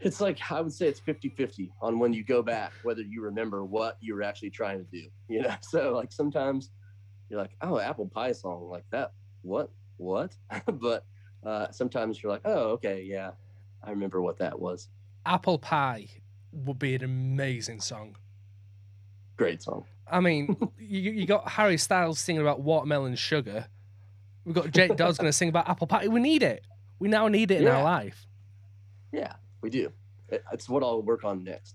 it's like I would say it's 50-50 on when you go back whether you remember what you were actually trying to do. You know, so like sometimes you're like, oh, apple pie song like that. What? What? but uh, sometimes you're like, oh, okay, yeah, I remember what that was. Apple Pie would be an amazing song. Great song. I mean, you, you got Harry Styles singing about watermelon sugar. We've got Jake Dodds going to sing about apple pie. We need it. We now need it in our life. Yeah, we do. It's what I'll work on next.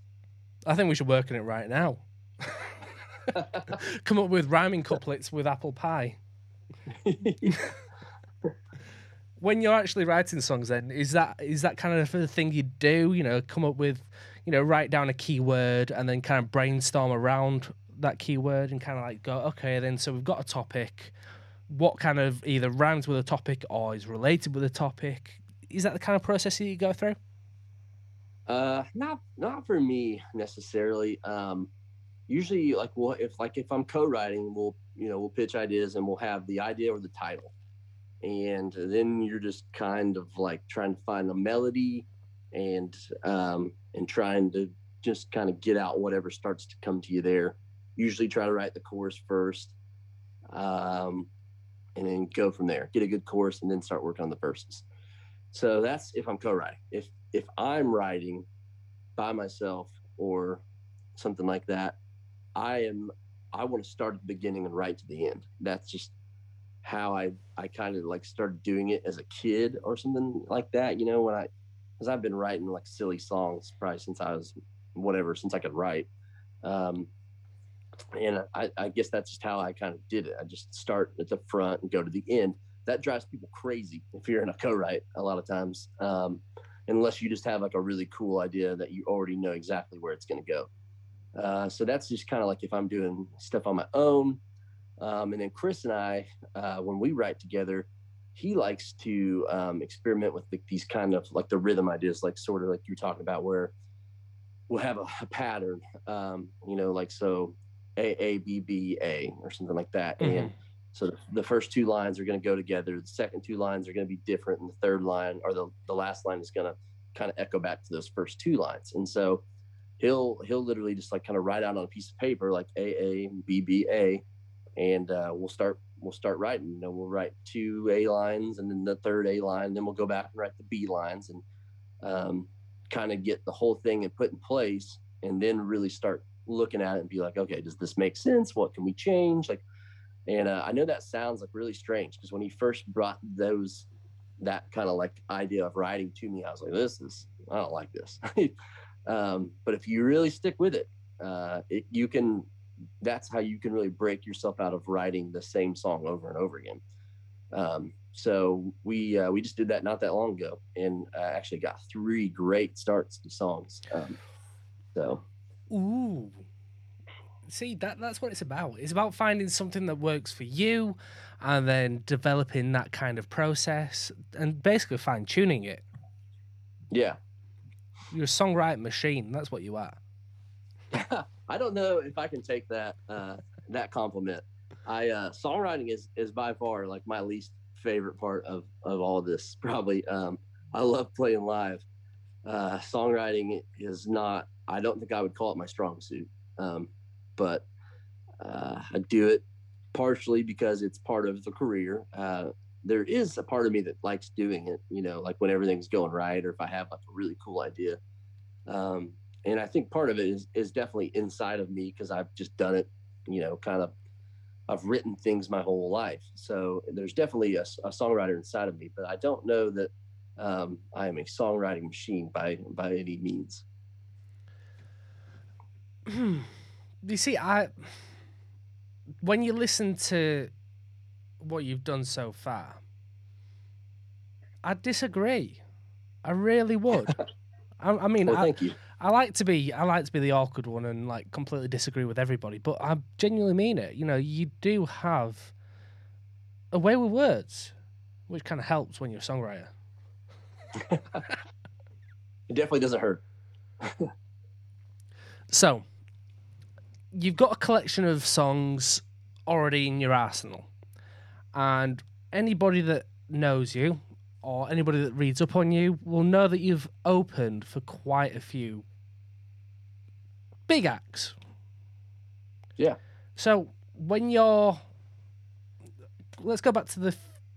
I think we should work on it right now. Come up with rhyming couplets with apple pie. when you're actually writing songs, then is that is that kind of the thing you do? You know, come up with, you know, write down a keyword and then kind of brainstorm around that keyword and kind of like go, okay, then so we've got a topic. What kind of either rhymes with a topic or is related with a topic? Is that the kind of process that you go through? Uh, not not for me necessarily. Um, usually, like, well, if like if I'm co-writing, we'll you know we'll pitch ideas and we'll have the idea or the title, and then you're just kind of like trying to find a melody, and um, and trying to just kind of get out whatever starts to come to you there. Usually, try to write the chorus first, um, and then go from there. Get a good chorus, and then start working on the verses. So that's if I'm co-writing. If if I'm writing by myself or something like that, I am I want to start at the beginning and write to the end. That's just how I I kind of like started doing it as a kid or something like that. You know, when I because I've been writing like silly songs probably since I was whatever since I could write. Um, and I, I guess that's just how I kind of did it. I just start at the front and go to the end. That drives people crazy if you're in a co-write a lot of times. Um, unless you just have like a really cool idea that you already know exactly where it's going to go. Uh, so that's just kind of like if I'm doing stuff on my own. Um, and then Chris and I, uh, when we write together, he likes to um, experiment with the, these kind of like the rhythm ideas, like sort of like you're talking about, where we'll have a, a pattern, um, you know, like so A A B B A or something like that, mm-hmm. and so the first two lines are going to go together. The second two lines are going to be different, and the third line or the, the last line is going to kind of echo back to those first two lines. And so he'll he'll literally just like kind of write out on a piece of paper like A A B B A, and uh, we'll start we'll start writing. You know, we'll write two A lines and then the third A line, then we'll go back and write the B lines and um, kind of get the whole thing and put in place, and then really start looking at it and be like, okay, does this make sense? What can we change? Like and uh, I know that sounds like really strange because when he first brought those, that kind of like idea of writing to me, I was like, this is, I don't like this. um, but if you really stick with it, uh, it, you can, that's how you can really break yourself out of writing the same song over and over again. Um, so we uh, we just did that not that long ago, and uh, actually got three great starts to songs. Um, so, ooh, see that that's what it's about. It's about finding something that works for you, and then developing that kind of process and basically fine tuning it. Yeah, you're a songwriting machine. That's what you are. I don't know if I can take that uh, that compliment. I uh, songwriting is is by far like my least favorite part of of all of this. Probably, um, I love playing live. Uh, songwriting is not. I don't think I would call it my strong suit. Um, but uh, I do it partially because it's part of the career. Uh, there is a part of me that likes doing it, you know, like when everything's going right or if I have like a really cool idea. Um, and I think part of it is, is definitely inside of me because I've just done it, you know, kind of, I've written things my whole life. So there's definitely a, a songwriter inside of me, but I don't know that um, I am a songwriting machine by, by any means. You see, I when you listen to what you've done so far, I disagree. I really would. I, I, mean, well, I, thank you. I like to be I like to be the awkward one and like completely disagree with everybody, but I genuinely mean it. You know, you do have a way with words, which kind of helps when you're a songwriter. it definitely doesn't hurt. so, you've got a collection of songs already in your arsenal, and anybody that knows you or anybody that reads up on you will know that you've opened for quite a few big acts. Yeah. So when you're, let's go back to the,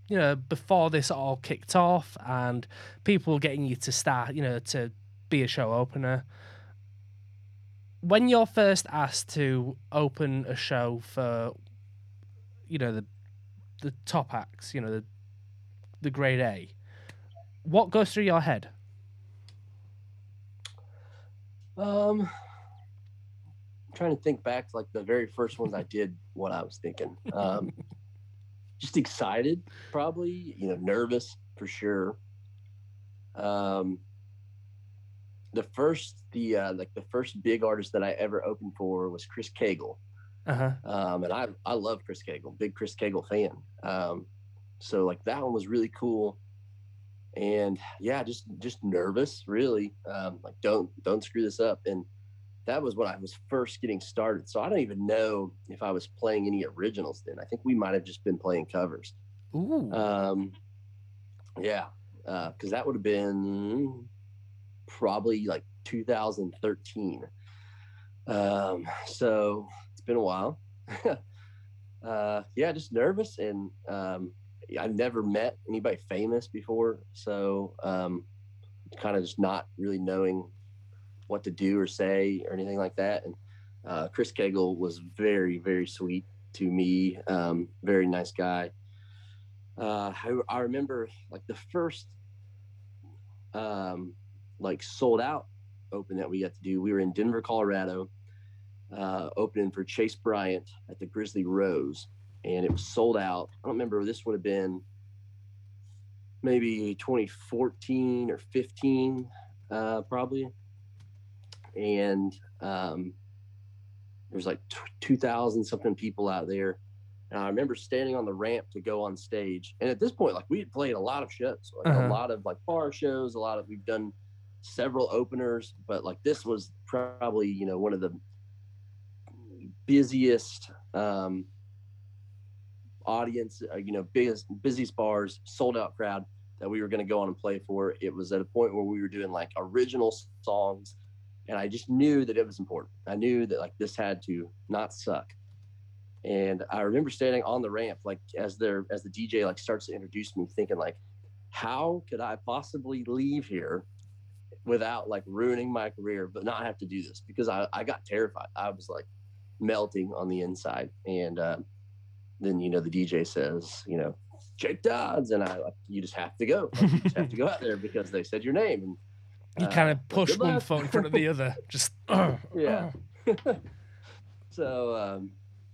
you know, before this all kicked off and people getting you to start, you know, to be a show opener when you're first asked to open a show for, you know, the the top acts, you know, the the grade A, what goes through your head? Um, I'm trying to think back to like the very first ones I did. What I was thinking, um, just excited, probably. You know, nervous for sure. Um, the first, the uh, like the first big artist that I ever opened for was Chris Cagle. Uh-huh. Um, and I I love Chris Cagle, big Chris Cagle fan. Um, so like that one was really cool. And yeah, just just nervous, really. Um, like don't don't screw this up. And that was when I was first getting started. So I don't even know if I was playing any originals then. I think we might have just been playing covers. Ooh. Um, yeah, because uh, that would have been probably like 2013. Um, so it's been a while. uh, yeah, just nervous and um, I've never met anybody famous before, so um, kind of just not really knowing what to do or say or anything like that. And uh, Chris Cagle was very, very sweet to me. Um, very nice guy. Uh, I, I, remember like the first um, like sold out open that we got to do. We were in Denver, Colorado, uh, opening for Chase Bryant at the Grizzly Rose, and it was sold out. I don't remember. This would have been maybe 2014 or 15, uh, probably. And um, there was like 2,000 something people out there. And I remember standing on the ramp to go on stage. And at this point, like we had played a lot of shows, like uh-huh. a lot of like bar shows, a lot of we've done several openers, but like this was probably you know one of the busiest um, audience, uh, you know, biggest busiest bars, sold out crowd that we were going to go on and play for. It was at a point where we were doing like original songs, and I just knew that it was important. I knew that like this had to not suck. And I remember standing on the ramp, like as their as the DJ like starts to introduce me, thinking like, how could I possibly leave here without like ruining my career, but not have to do this because I, I got terrified. I was like melting on the inside. And uh, then, you know, the DJ says, you know, Jake Dodds. And I like, you just have to go. Like, you just have to go out there because they said your name. And you uh, kind of push one foot in front of the other. Just, uh, yeah. so, um,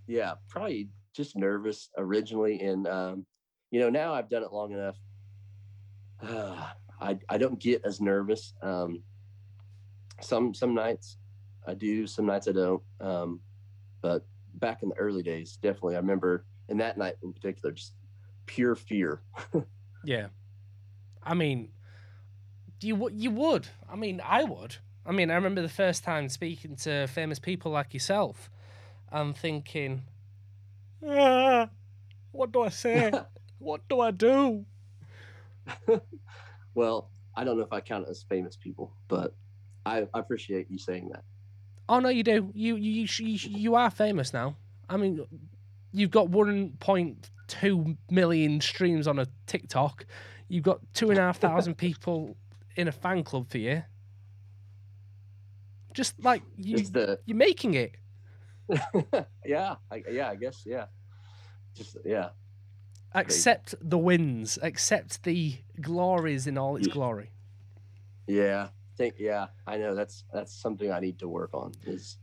yeah, probably just nervous originally. And, um, you know, now I've done it long enough. I, I don't get as nervous. Um, some some nights I do, some nights I don't. Um, but back in the early days, definitely, I remember, and that night in particular, just pure fear. yeah, I mean, you you would. I mean, I would. I mean, I remember the first time speaking to famous people like yourself, and thinking, ah, what do I say? what do I do? Well, I don't know if I count as famous people, but I, I appreciate you saying that. Oh no, you do. You you you you are famous now. I mean, you've got 1.2 million streams on a TikTok. You've got two and a half thousand people in a fan club for you. Just like you, the... you're making it. yeah, I, yeah, I guess, yeah. Just yeah, accept the wins, accept the glories in all its glory. Yeah, think yeah, I know that's that's something I need to work on. Is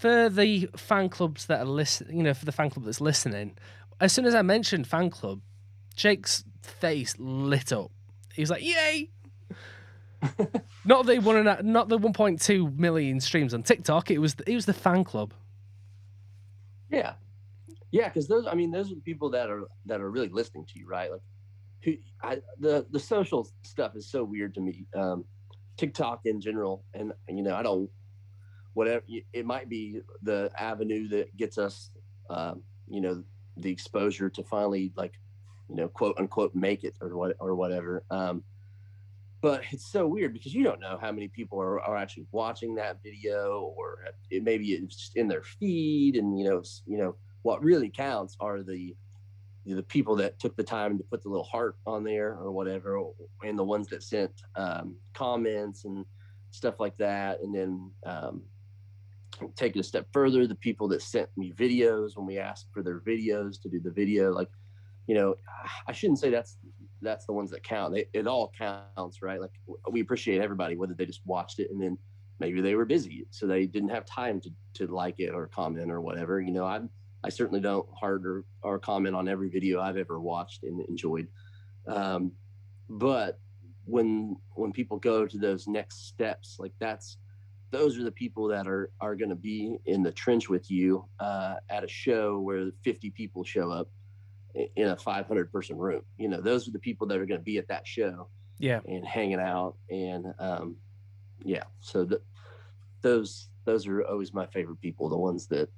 for the fan clubs that are listening, you know, for the fan club that's listening. As soon as I mentioned fan club, Jake's face lit up. He was like, "Yay!" not the one and not the 1.2 million streams on TikTok. It was it was the fan club. Yeah, yeah, because those, I mean, those are the people that are that are really listening to you, right? Like, who, I, the the social stuff is so weird to me. Um, TikTok in general, and you know, I don't, whatever. It might be the avenue that gets us, um, you know, the exposure to finally like, you know, quote unquote, make it or what or whatever. Um, but it's so weird because you don't know how many people are, are actually watching that video or it, maybe it's just in their feed and you know you know what really counts are the the people that took the time to put the little heart on there or whatever, and the ones that sent um, comments and stuff like that. And then um, take it a step further, the people that sent me videos when we asked for their videos to do the video, like, you know, I shouldn't say that's that's the ones that count. It, it all counts, right? Like we appreciate everybody, whether they just watched it and then maybe they were busy, so they didn't have time to to like it or comment or whatever. You know, I I certainly don't hard or, or comment on every video I've ever watched and enjoyed. Um, but when when people go to those next steps, like that's those are the people that are are going to be in the trench with you uh, at a show where 50 people show up in a 500 person room. You know, those are the people that are going to be at that show. Yeah. And hanging out and um, yeah. So the, those those are always my favorite people, the ones that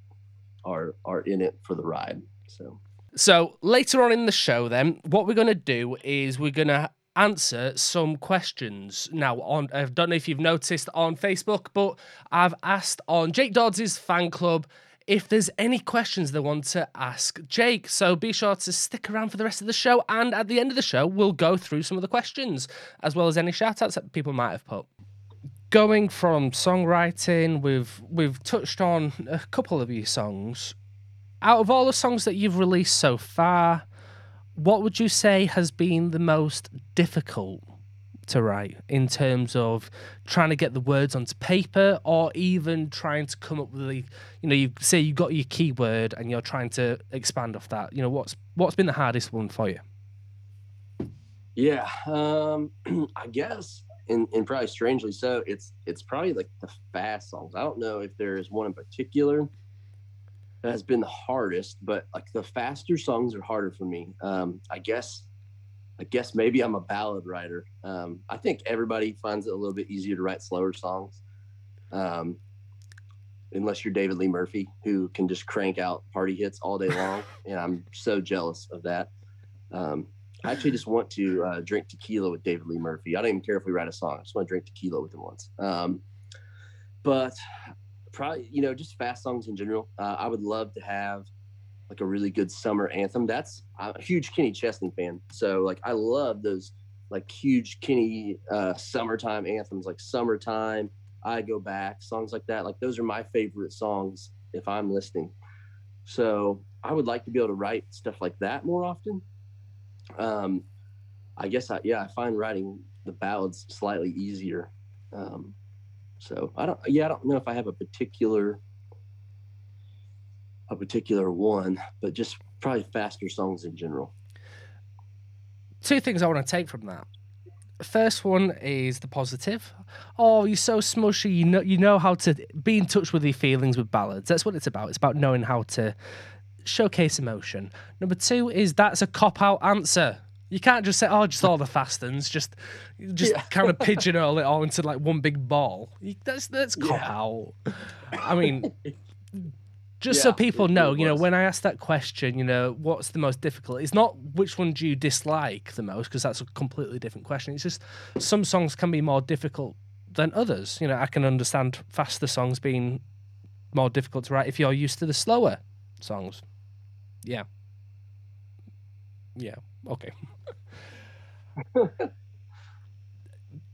are are in it for the ride. So So later on in the show, then what we're gonna do is we're gonna answer some questions. Now, on I don't know if you've noticed on Facebook, but I've asked on Jake Dodds' fan club if there's any questions they want to ask Jake. So be sure to stick around for the rest of the show, and at the end of the show, we'll go through some of the questions as well as any shout outs that people might have put going from songwriting, we've we've touched on a couple of your songs. Out of all the songs that you've released so far, what would you say has been the most difficult to write in terms of trying to get the words onto paper or even trying to come up with the you know you say you got your keyword and you're trying to expand off that you know what's what's been the hardest one for you yeah um i guess and, and probably strangely so it's it's probably like the fast songs. I don't know if there's one in particular that has been the hardest but like the faster songs are harder for me. Um i guess i guess maybe i'm a ballad writer. Um i think everybody finds it a little bit easier to write slower songs um unless you're david lee murphy who can just crank out party hits all day long and i'm so jealous of that. Um I actually just want to uh, drink tequila with David Lee Murphy. I don't even care if we write a song. I just want to drink tequila with him once. Um, but probably, you know, just fast songs in general. Uh, I would love to have like a really good summer anthem. That's I'm a huge Kenny Chesney fan. So like I love those like huge Kenny uh, summertime anthems, like "Summertime," "I Go Back," songs like that. Like those are my favorite songs if I'm listening. So I would like to be able to write stuff like that more often um, I guess I yeah I find writing the ballads slightly easier. Um, so I don't yeah I don't know if I have a particular a particular one, but just probably faster songs in general. Two things I want to take from that. First one is the positive. Oh, you're so smushy. You know, you know how to be in touch with your feelings with ballads. That's what it's about. It's about knowing how to showcase emotion. Number two is that's a cop out answer. You can't just say, "Oh, just all the fast ones." Just, just Yeah. kind of pigeonhole it all into like one big ball. That's that's cop Yeah. out. I mean, just so people know, you know, when I ask that question, you know, what's the most difficult? It's not which one do you dislike the most, because that's a completely different question. It's just some songs can be more difficult than others. You know, I can understand faster songs being more difficult to write if you're used to the slower songs. Yeah. Yeah. Okay.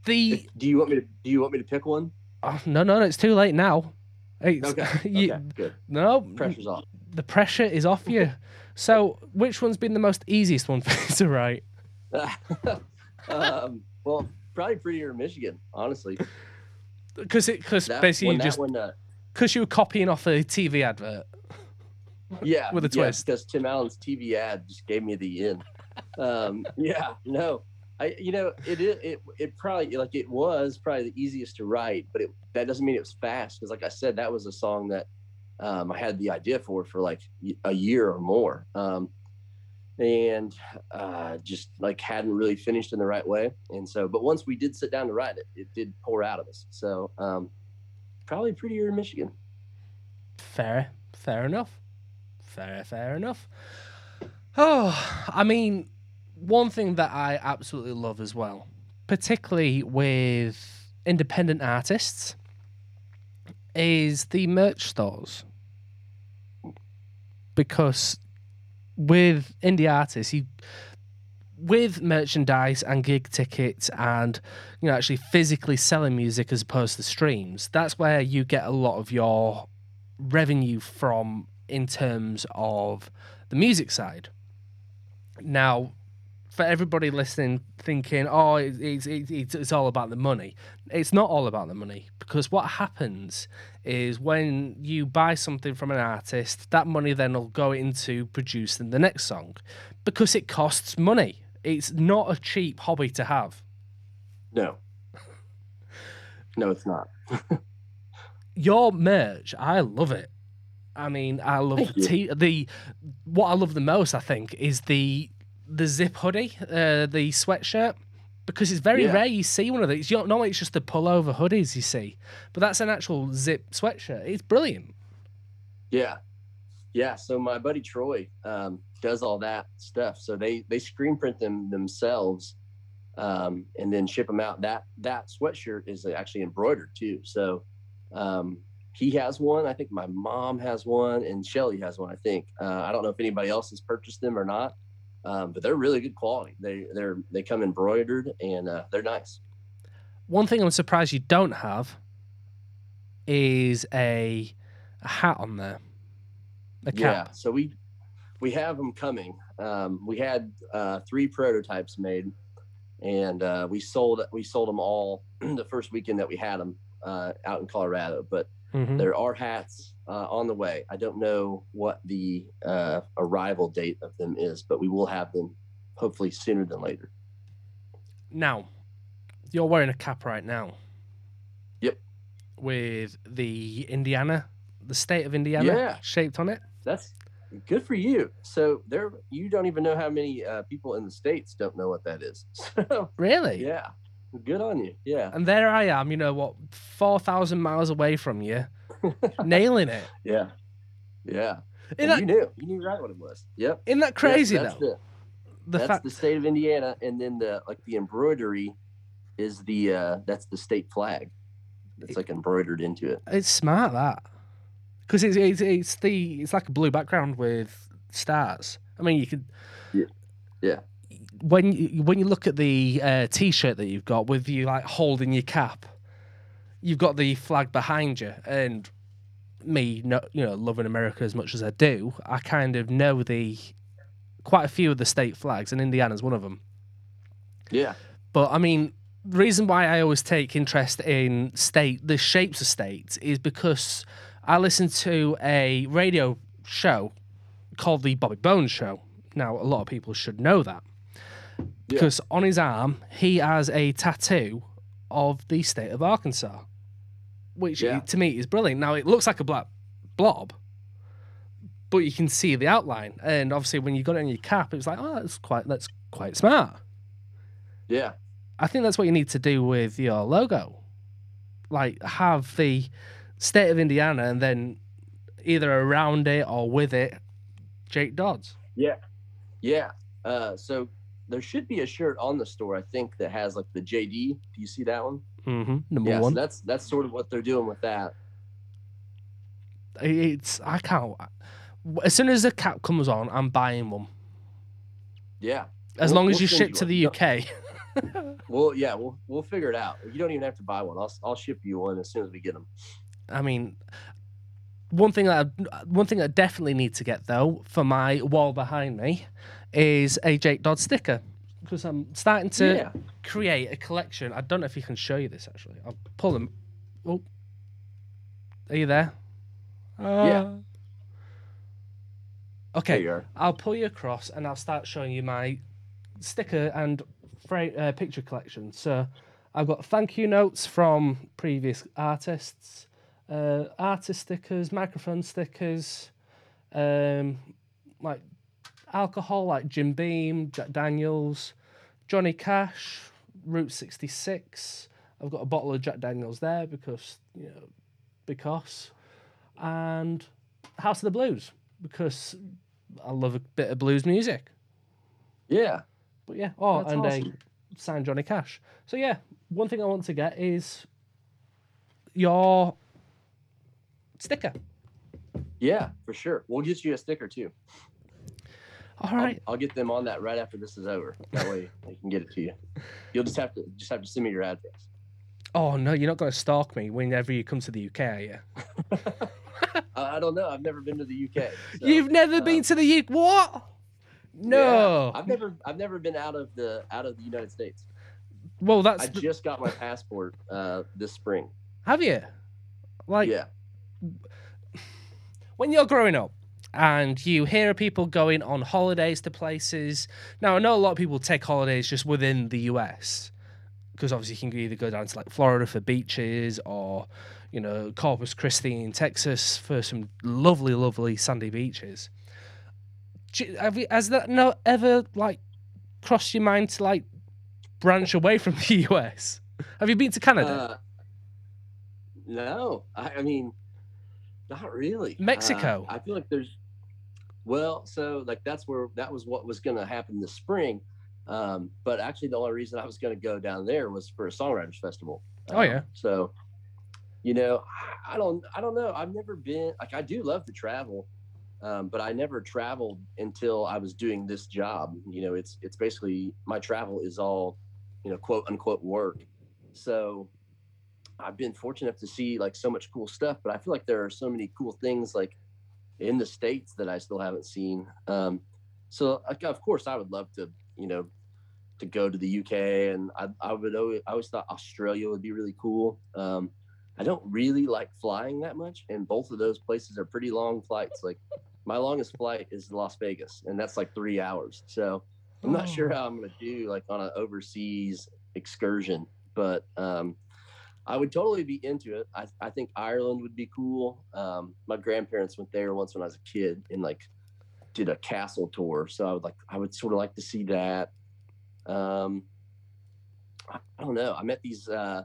the Do you want me to do you want me to pick one? oh, no, no, no, it's too late now. It's, Okay. you- okay. Good. No, Pressure's off. the pressure is off you. So, which one's been the most easiest one for you to write? um, well, probably prettier Michigan, honestly. Because it, because basically you just one, uh, because you were copying off a TV advert. Yeah, With a twist. because Tim Allen's TV ad just gave me the in. Um, yeah, no, I you know it it it, it probably like it was probably the easiest to write, but it that doesn't mean it was fast because like I said, that was a song that um, I had the idea for for like a year or more, um, and uh, just like hadn't really finished in the right way. And so, but once we did sit down to write it, it did pour out of us. So um, probably prettier in Michigan. Fair, fair enough. Fair, fair enough. Oh, I mean, one thing that I absolutely love as well, particularly with independent artists, is the merch stores. Because with indie artists, you with merchandise and gig tickets and you know actually physically selling music as opposed to streams, that's where you get a lot of your revenue from in terms of the music side. Now, for everybody listening, thinking, "Oh, it's it's it's all about the money." It's not all about the money because what happens is when you buy something from an artist, that money then will go into producing the next song because it costs money. It's not a cheap hobby to have. No. No, it's not. Your merch, I love it. I mean, I love Thank the, t- the what I love the most. I think is the the zip hoodie, uh, the sweatshirt, because it's very Yeah. rare you see one of these. You normally it's just the pullover hoodies you see, but that's an actual zip sweatshirt. It's brilliant. Yeah. Yeah. So my buddy Troy um, does all that stuff. So they they screen print them themselves um, and then ship them out. That that sweatshirt is actually embroidered too. So um, he has one. I think my mom has one, and Shelly has one. I think. Uh, I don't know if anybody else has purchased them or not, um, but they're really good quality. They they're they come embroidered and uh, they're nice. One thing I'm surprised you don't have is a, a hat on there, a Yeah. cap. So we we have them coming. Um, we had uh, three prototypes made, and uh, we sold we sold them all the first weekend that we had them uh, out in Colorado. But Mhm. there are hats uh, on the way. I don't know what the uh, arrival date of them is, but we will have them hopefully sooner than later. Now, you're wearing a cap right now. Yep. With the Indiana, the state of Indiana Yeah. shaped on it. That's good for you. So there, you don't even know how many uh, people in the states don't know what that is. So Really? yeah, good on you. Yeah. And there I am, you know what, 4,000 miles away from you, nailing it. Yeah. Yeah. That, you knew. You knew right what it was. Yep. isn't that crazy, Yes, though? The, The that's fact, the state of Indiana, and then the like the embroidery is the uh that's the state flag. It's like embroidered into it. it's smart, that. Because it's, it's, it's, the, it's like a blue background with stars. I mean, you could. Yeah. Yeah. When you, when you look at the uh, t-shirt that you've got with you like holding your cap, you've got the flag behind you, and me, no, you know, loving America as much as I do, I kind of know the quite a few of the state flags, and Indiana's one of them. Yeah. But I mean, the reason why I always take interest in state, the shapes of states, is because I listen to a radio show called the Bobby Bones Show. Now, a lot of people should know that because on his arm he has a tattoo of the state of Arkansas, which Yeah. to me is brilliant. Now, it looks like a black blob. But you can see the outline, and obviously, when you got it on your cap, it was like, "Oh, that's quite that's quite smart." Yeah. I think that's what you need to do with your logo. Like have the state of Indiana and then either around it or with it, Jake Dodds. Yeah. Yeah. Uh so there should be a shirt on the store, I think, that has like the JD. Do you see that one? Mm-hmm. Number yeah, one. so that's that's sort of what they're doing with that. It's I can't. As soon as the cap comes on, I'm buying one. Yeah. As We'll- long as we'll you ship you to the UK. Well, yeah, we'll we'll figure it out. You don't even have to buy one. I'll I'll ship you one as soon as we get them. I mean, one thing that I, one thing I definitely need to get though for my wall behind me is a Jake Dodds sticker because I'm starting to yeah. create a collection. I don't know if you can show you this actually. I'll pull them. Oh, are you there? Yeah. Uh, There Okay, you are. I'll pull you across and I'll start showing you my sticker and fra- uh, picture collection. So I've got thank you notes from previous artists, uh, artist stickers, microphone stickers, um, like alcohol, like Jim Beam, Jack Daniels, Johnny Cash, Route 66. I've got a bottle of Jack Daniels there because, you know, because. And House of the Blues because I love a bit of blues music. Yeah. But yeah, oh, That's and awesome. a signed Johnny Cash. So yeah, one thing I want to get is your sticker. Yeah, for sure. We'll get you a sticker too. All right. I'll- I'll, get them on that right after this is over. That way they can get it to you. You'll just have to just have to send me your address. Oh no, you're not going to stalk me whenever you come to the UK, are you? I don't know. I've never been to the UK. so, You've never um, been to the UK. What? No. Yeah, I've never I've never been out of the out of the United States. well, that's I the- just got my passport uh this spring. have you? Like yeah. When you're growing up and you hear people going on holidays to places. Now, I know a lot of people take holidays just within the US because obviously you can either go down to like Florida for beaches or, you know, Corpus Christi in Texas for some lovely, lovely sandy beaches. Have you, has that not ever like crossed your mind to like branch away from the US? Have you been to Canada? Uh, no, I, I mean, not really. Uh, Mexico. I feel like there's, well, so like that's where that was what was going to happen this spring. Um, but actually, the only reason I was going to go down there was for a songwriters festival. Oh, yeah. Um, So, you know, I, I don't, I don't know. I've never been like I do love to travel, um, but I never traveled until I was doing this job. You know, it's it's basically my travel is all, you know, quote unquote work. So I've been fortunate enough to see like so much cool stuff, but I feel like there are so many cool things like in the states that I still haven't seen. Um, so like, of course I would love to, you know, to go to the UK, and I, I would always, I always thought Australia would be really cool. Um, I don't really like flying that much, and both of those places are pretty long flights. Like my longest flight is Las Vegas, and that's like three hours. So I'm not sure how I'm gonna do like on an overseas excursion, but um, I would totally be into it. I, I think Ireland would be cool. Um, my grandparents went there once when I was a kid and like did a castle tour, so I would like I would sort of like to see that. Um, I, I don't know. I met these. Uh,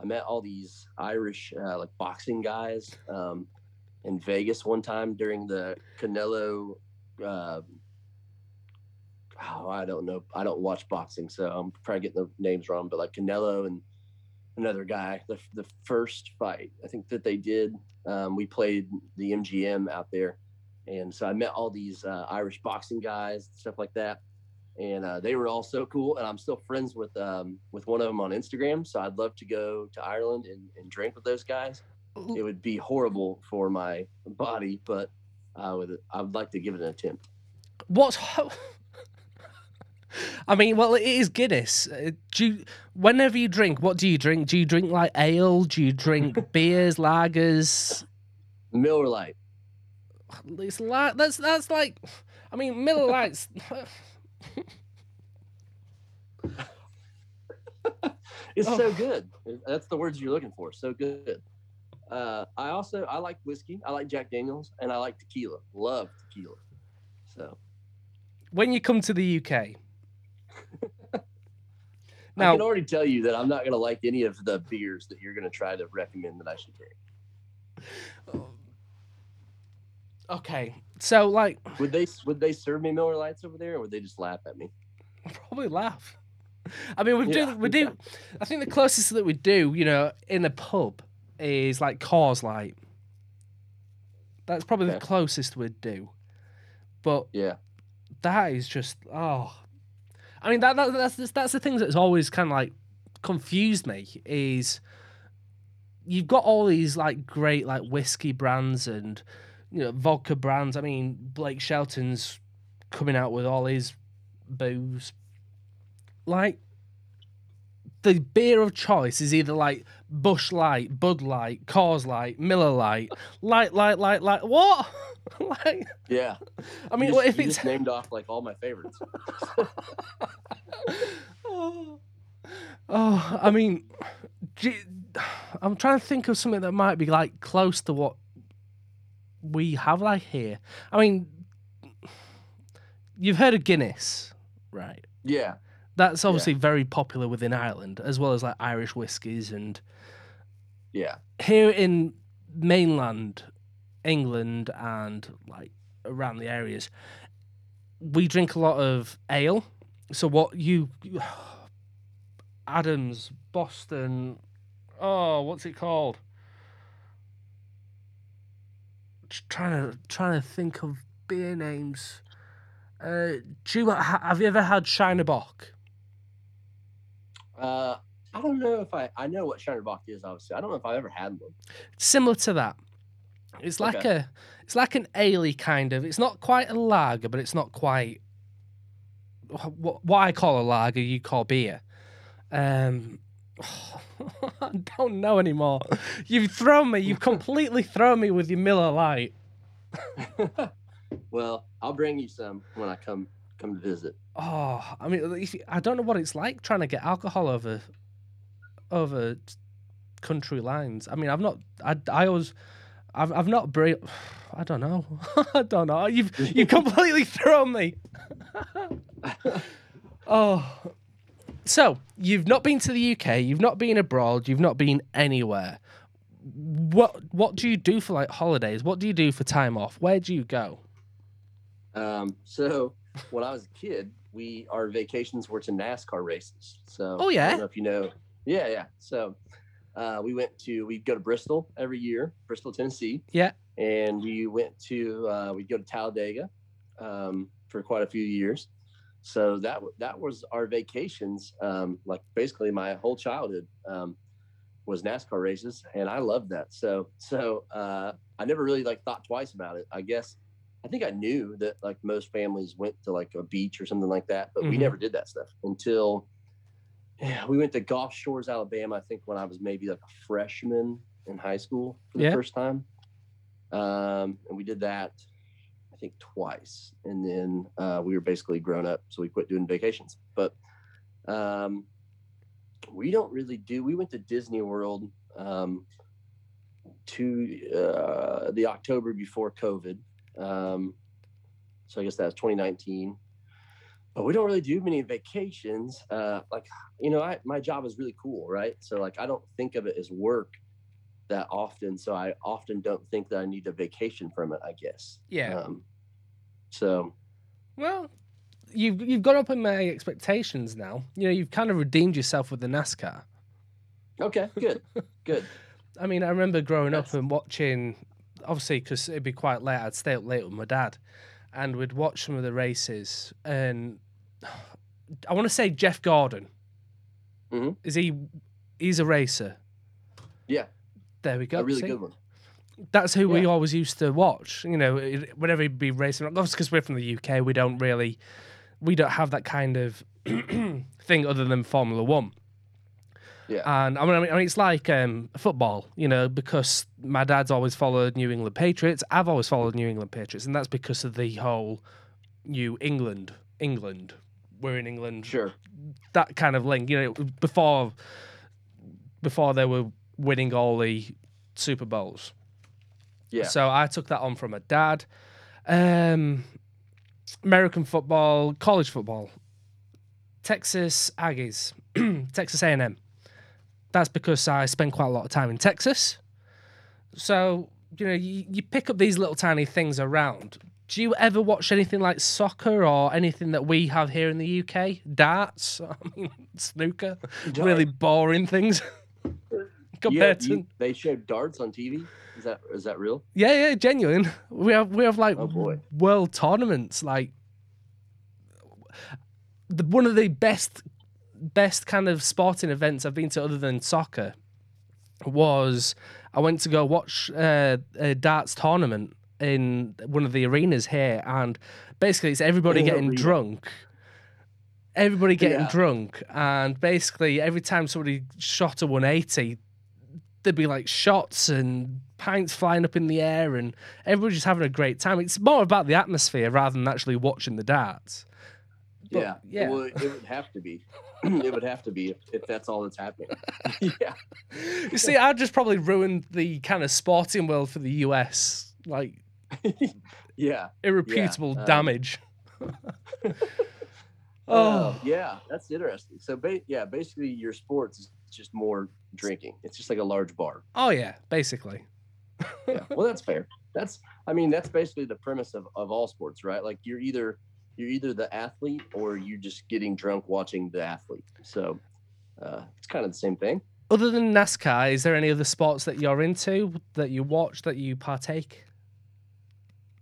I met all these Irish uh, like boxing guys um, in Vegas one time during the Canelo. Uh, oh, I don't know. I don't watch boxing, so I'm probably getting the names wrong. But like Canelo and another guy, the the first fight I think that they did, um, we played the MGM out there, and so I met all these uh, Irish boxing guys, stuff like that, and uh, they were all so cool. And I'm still friends with um, with one of them on Instagram, so I'd love to go to Ireland and, and drink with those guys. It would be horrible for my body, but I would I would like to give it an attempt. What's I mean, well, it is Guinness. Uh, Do you, whenever you drink, what do you drink? Do you drink like ale? Do you drink beers, lagers? Miller Lite. It's like that's that's like, I mean, Miller Lites. It's Oh. so good. That's the words you're looking for. So good. Uh, I also I like whiskey. I like Jack Daniels, and I like tequila. Love tequila. So when you come to the UK, I can already tell you that I'm not gonna like any of the beers that you're gonna try to recommend that I should drink. Um, okay, so like, Would they would they serve me Miller Lites over there, or would they just laugh at me? probably laugh. I mean, we Yeah. do we do. I think the closest that we do, you know, in a pub is like Coors Light. That's probably the closest we'd do, but Yeah. that is just oh i mean that, that that's that's the thing that's always kind of like confused me is you've got all these like great like whiskey brands and you know vodka brands. I mean blake shelton's coming out with all his booze. Like the beer of choice is either like Busch Light, Bud Light, Coors Light, Miller Lite, light, light, light, light. What? like, Yeah. I mean, you just, if you it's just named off like all my favorites? oh. oh, I mean, I'm trying to think of something that might be like close to what we have like here. I mean, you've heard of Guinness, right? Yeah. That's obviously very popular within Ireland, as well as like Irish whiskies and Yeah. here in mainland England and like around the areas, we drink a lot of ale. So what you Adams, Boston, oh, what's it called? Just trying to trying to think of beer names. Uh, do you, have you ever had Shiner Bock? Uh, I don't know if I I know what Shiner is. Obviously, I don't know if I've ever had one. similar to that. It's like Okay. a, it's like an ale kind of. It's not quite a lager, but it's not quite what, what I call a lager, you call beer. Um, I don't know anymore. You've thrown me. You've completely thrown me with your Miller Lite. well, I'll bring you some when I come come to visit. Oh, I mean, I don't know what it's like trying to get alcohol over over country lines. I mean, I've not. I I always. I've I've not. Bra- I don't know. I don't know. You've you've completely thrown me. oh. So, you've not been to the UK, you've not been abroad, you've not been anywhere. What what do you do for like holidays? What do you do for time off? Where do you go? Um, so when I was a kid, we our vacations were to NASCAR races. So Oh, yeah? I don't know if you know. Yeah, yeah. So uh, we went to we'd go to Bristol every year, Bristol, Tennessee. Yeah. And we went to uh, we'd go to Talladega um, for quite a few years. So that that was our vacations. Um, like basically my whole childhood um, was NASCAR races, and I loved that. So so uh, I never really like thought twice about it. I guess I think I knew that like most families went to like a beach or something like that, but we Mhm. never did that stuff until we went to Gulf Shores, Alabama. I think when I was maybe like a freshman in high school for the Yeah. first time, um, and we did that I think twice, and then uh, we were basically grown up, so we quit doing vacations. But um, we don't really do. We went to Disney World um, to uh, the October before COVID, um, so I guess that was 2019. But we don't really do many vacations. Uh, like you know, I, my job is really cool, right? So like I don't think of it as work that often, so I often don't think that I need a vacation from it. I guess. Yeah. Um, so Well, you've you've got up in my expectations now. You know, you've kind of redeemed yourself with the NASCAR. okay, good, good. I mean, I remember growing up and watching, obviously, because it'd be quite late. I'd stay up late with my dad, and we'd watch some of the races. And I want to say Jeff Gordon. Mhm. Is he? He's a racer. Yeah, There we go. a really see? good one. That's who we always used to watch. You know, whenever he'd be racing. Obviously, because we're from the UK, we don't really, we don't have that kind of thing other than Formula One. Yeah. And I mean, I mean, it's like um, football, you know, because my dad's always followed New England Patriots. I've always followed New England Patriots, and that's because of the whole New England, England. We're in England. Sure. That kind of link, you know, before before they were winning all the Super Bowls. Yeah. So I took that on from my dad. Um, American football, college football, Texas Aggies, Texas A&M. That's because I spend quite a lot of time in Texas. So you know, you, you pick up these little tiny things around. Do you ever watch anything like soccer or anything that we have here in the UK? Darts, I mean, snooker, really boring things compared yeah, to they show darts on TV. Is that is that real? Yeah, yeah, genuine. We have we have like Oh, world tournaments, like the one of the best best kind of sporting events I've been to other than soccer was I went to go watch uh, a darts tournament in one of the arenas here, and basically it's everybody In getting arena. drunk. Everybody getting Yeah. drunk, and basically every time somebody shot a 180, there'd be like shots and pints flying up in the air, and everybody just having a great time. It's more about the atmosphere rather than actually watching the darts. But, yeah. yeah. Well, it would have to be. it would have to be if, if that's all that's happening. yeah. You see, I just probably ruined the kind of sporting world for the US, like Yeah. irreputable um, damage. Oh, oh, yeah. That's interesting. So, ba- yeah, basically, your sports is just more drinking. It's just like a large bar. oh yeah, basically. Yeah. Well, that's fair. That's. I mean, that's basically the premise of, of all sports, right? Like you're either you're either the athlete or you're just getting drunk watching the athlete. So, uh, it's kind of the same thing. Other than NASCAR, is there any other sports that you're into that you watch that you partake?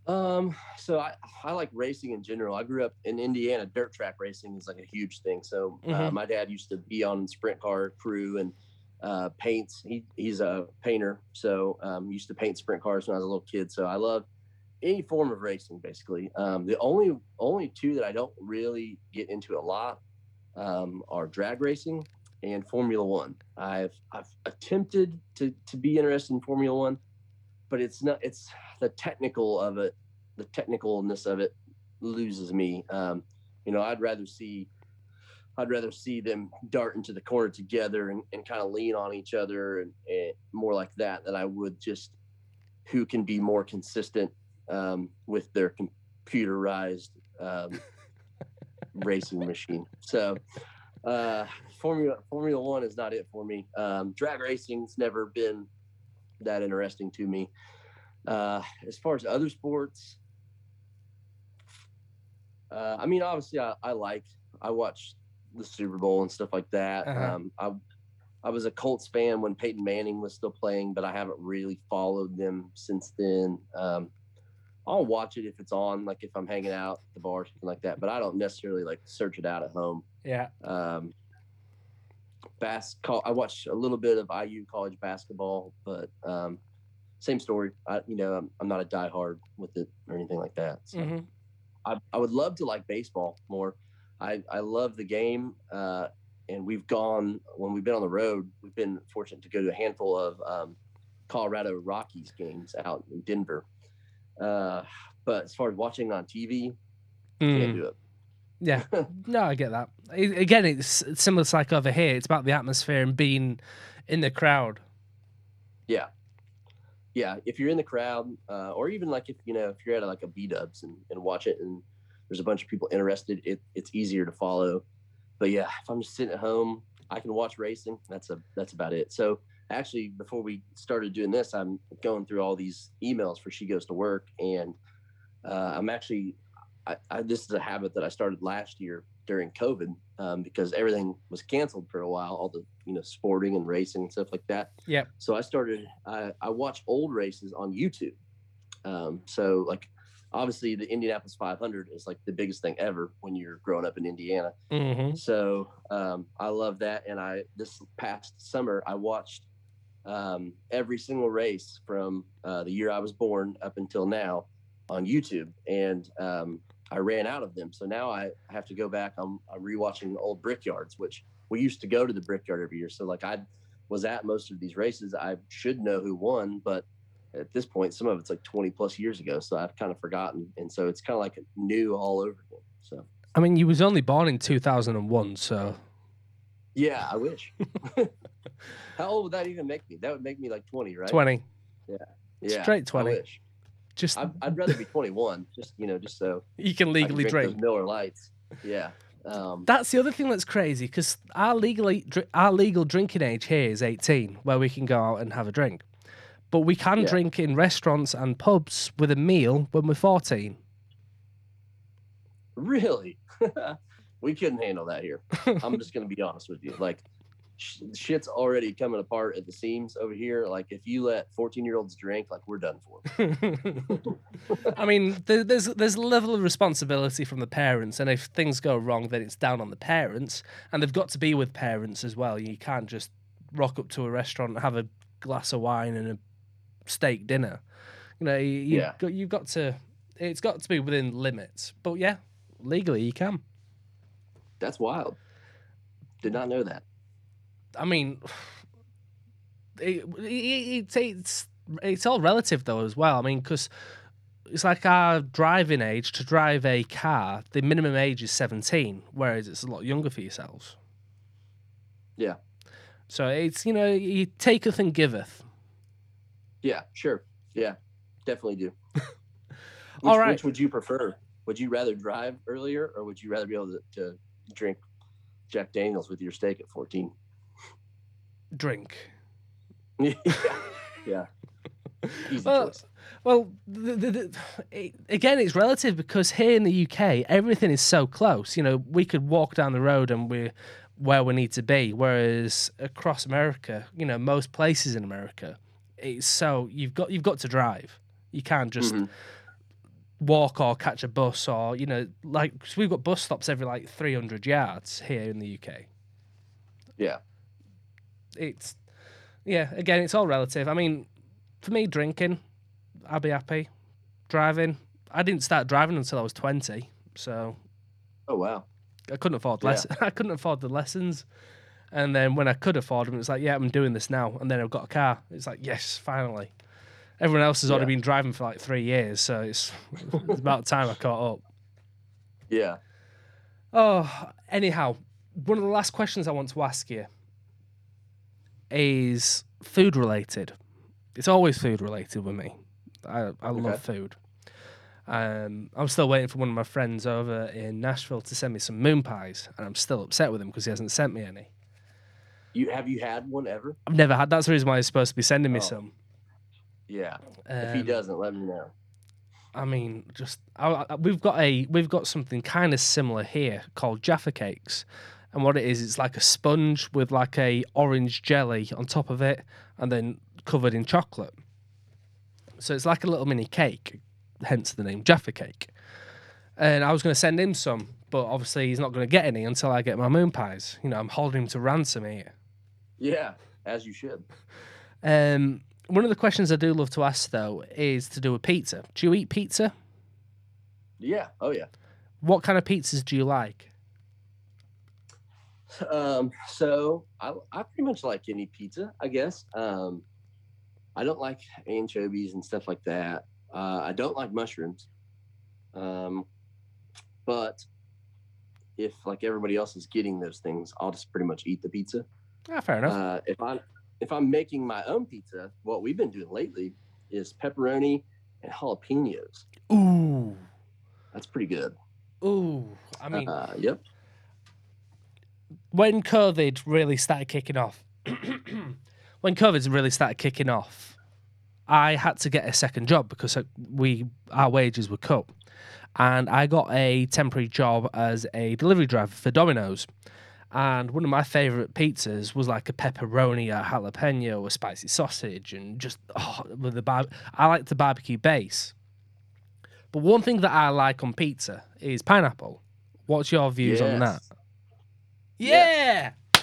Um, so I, I like racing in general. I grew up in Indiana. Dirt track racing is like a huge thing. So uh, Mhm. my dad used to be on sprint car crew and uh, paints. He he's a painter, so um, used to paint sprint cars when I was a little kid. So I love any form of racing, basically. Um, the only only two that I don't really get into a lot um, are drag racing and Formula One. I've I've attempted to to be interested in Formula One, but it's not. It's the technical of it, the technicalness of it loses me. Um, you know, I'd rather see. I'd rather see them dart into the corner together and, and kind of lean on each other and, and more like that than I would just who can be more consistent um, with their computerized um, racing machine. So uh, Formula Formula One is not it for me. Um, drag racing's never been that interesting to me. Uh, as far as other sports, uh, I mean, obviously, I, I like I watch the Super Bowl and stuff like that. Uh-huh. Um, I I was a Colts fan when Peyton Manning was still playing, but I haven't really followed them since then. Um, I'll watch it if it's on, like if I'm hanging out at the bar, or something like that. But I don't necessarily like search it out at home. Yeah. Um, bas- I watch a little bit of IU college basketball, but um, same story. I, you know, I'm, I'm not a diehard with it or anything like that. So hmm I, I would love to like baseball more. I, I love the game. Uh, and we've gone when we've been on the road, we've been fortunate to go to a handful of um, Colorado Rockies games out in Denver. Uh, but as far as watching on TV, can't do it. Yeah, no, I get that. Again, it's it's similar to like over here. It's about the atmosphere and being in the crowd. Yeah. Yeah. If you're in the crowd, uh, or even like if, you know, if you're at like a B dubs and, and watch it and there's a bunch of people interested, it, it's easier to follow. But yeah, if I'm just sitting at home, I can watch racing. That's a, that's about it. So actually before we started doing this, I'm going through all these emails for She Goes to Work. And uh, I'm actually, I, I, this is a habit that I started last year during COVID um, because everything was canceled for a while, all the, you know, sporting and racing and stuff like that. Yeah. So I started, I, I watch old races on YouTube. Um, so like, obviously the Indianapolis 500 is like the biggest thing ever when you're growing up in Indiana. Mm-hmm. So um, I love that. And I, this past summer, I watched um, every single race from uh, the year I was born up until now on YouTube. And um, I ran out of them. So now I have to go back. I'm, I'm rewatching old Brickyards, which we used to go to the Brickyard every year. So like I was at most of these races. I should know who won, but at this point, some of it's like 20 plus years ago. So I've kind of forgotten. And so it's kind of like new all over again. So I mean, you was only born in 2001, so yeah, I wish. How old would that even make me? That would make me like 20, right? 20. Yeah. Yeah. straight I 20. Just I'd, I'd rather be 21, just, you know, just so you can I can legally drink, drink. Miller Lites. Yeah. Um, That's the other thing that's crazy because our legally our legal drinking age here is 18, where we can go out and have a drink, but we can Yeah. drink in restaurants and pubs with a meal when we're 14. really? we couldn't handle that here. I'm just going to be honest with you. Like, shit's already coming apart at the seams over here. Like, if you let 14 year olds drink, like, we're done for. I mean, there's there's a level of responsibility from the parents, and if things go wrong, then it's down on the parents, and they've got to be with parents as well. You can't just rock up to a restaurant and have a glass of wine and a steak dinner. You know, you, you've, got, you've got to. It's got to be within limits, but yeah, legally you can. That's wild. Did not know that. I mean, it, it, it's it's it's all relative though as well. I mean, because it's like our driving age to drive a car. The minimum age is seventeen, whereas it's a lot younger for yourselves. Yeah. So it's you know you taketh and giveth. Yeah, sure. Yeah, definitely do. which, All right. Which would you prefer? Would you rather drive earlier or would you rather be able to, to drink Jack Daniels with your steak at 14? Drink. yeah. Yeah. Easy Well, choice. Well, the, the, the, it, again, it's relative because here in the UK, everything is so close. You know, we could walk down the road and we're where we need to be. Whereas across America, you know, most places in America, it's so you've got you've got to drive. You can't just Mhm. walk or catch a bus or you know, like 'cause we've got bus stops every like 300 yards here in the UK. Yeah. It's yeah. Again, it's all relative. I mean, for me, drinking, I'd be happy. driving. I didn't start driving until I was 20, so Oh wow. I couldn't afford Yeah. less. I couldn't afford the lessons. And then when I could afford them, it was like, yeah, I'm doing this now. And then I've got a car. It's like, yes, finally. Everyone else has already been driving for like three years, so it's, it's about time I caught up. Yeah. Oh, anyhow, one of the last questions I want to ask you is food related. It's always food related with me. I, I love food. Um, I'm still waiting for one of my friends over in Nashville to send me some moon pies, and I'm still upset with him because he hasn't sent me any. You have you had one ever? I've never had. That's the reason why he's supposed to be sending me Oh. some. Yeah. if he Um, doesn't, let me know. I mean, just I, I- we've got a we've got something kind of similar here called Jaffa cakes, and what it is, it's like a sponge with like a orange jelly on top of it, and then covered in chocolate. So it's like a little mini cake, hence the name Jaffa cake. And I was going to send him some, but obviously he's not going to get any until I get my moon pies. You know, I'm holding him to ransom here. Yeah, as you should. Um, one of the questions I do love to ask though is to do with pizza. Do you eat pizza? Yeah. Oh yeah. What kind of pizzas do you like? Um, so I I pretty much like any pizza, I guess. Um, I don't like anchovies and stuff like that. Uh, I don't like mushrooms. Um, but if like everybody else is getting those things, I'll just pretty much eat the pizza. Ah, fair enough. Uh, if I'm if I'm making my own pizza, what we've been doing lately is pepperoni and jalapenos. ooh, That's pretty good. ooh. I mean, uh, yep. When COVID really started kicking off, when COVID really started kicking off, I had to get a second job because we our wages were cut, and I got a temporary job as a delivery driver for Domino's. And one of my favorite pizzas was like a pepperoni, a jalapeno, a spicy sausage, and just oh, with the bar. I like the barbecue base. But one thing that I like on pizza is pineapple. What's your views on that? Yes. Yeah.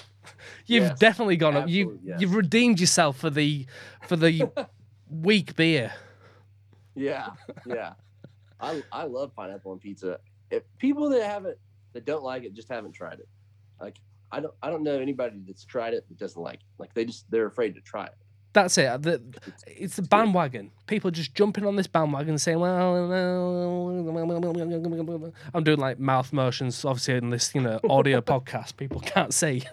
You've Yes, definitely gone up. You yes. you've redeemed yourself for the for the weak beer. Yeah, yeah. I I love pineapple on pizza. If people that haven't that don't like it just haven't tried it. Like I don't I don't know anybody that's tried it that doesn't like it. Like they just they're afraid to try it. That's it. The, it's the bandwagon. People just jumping on this bandwagon saying, "Well, I'm doing like mouth motions." Obviously, in this you know audio podcast, people can't see.